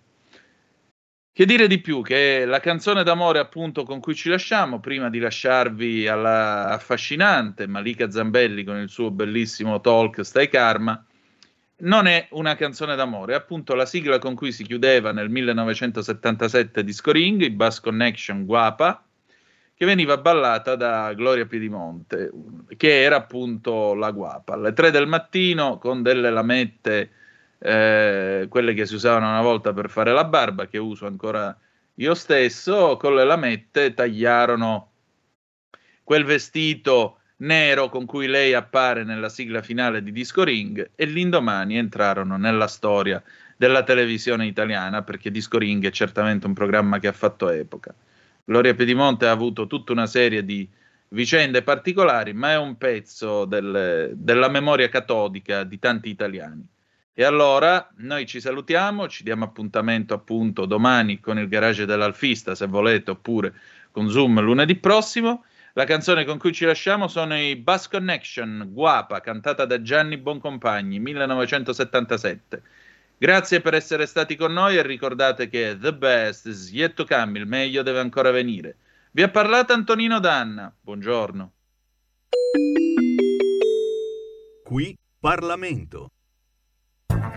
Che dire di più? Che la canzone d'amore, appunto, con cui ci lasciamo, prima di lasciarvi alla affascinante Malika Zambelli con il suo bellissimo talk Stai Karma, non è una canzone d'amore, è appunto la sigla con cui si chiudeva nel 1977 Disco Ring, il Bass Connection Guapa, che veniva ballata da Gloria Piedimonte, che era appunto la Guapa. Alle 3 del mattino, con delle lamette eh, quelle che si usavano una volta per fare la barba, che uso ancora io stesso, con le lamette tagliarono quel vestito nero con cui lei appare nella sigla finale di Disco Ring e l'indomani entrarono nella storia della televisione italiana perché Disco Ring è certamente un programma che ha fatto epoca. Gloria Piedimonte ha avuto tutta una serie di vicende particolari, ma è un pezzo del- della memoria catodica di tanti italiani. E allora noi ci salutiamo, ci diamo appuntamento appunto domani con il garage dell'Alfista, se volete, oppure con Zoom lunedì prossimo. La canzone con cui ci lasciamo sono i Bass Connection, Guapa, cantata da Gianni Boncompagni, 1977. Grazie per essere stati con noi e ricordate che the best is yet to come, il meglio deve ancora venire. Vi ha parlato Antonino Danna, buongiorno. Qui Parlamento.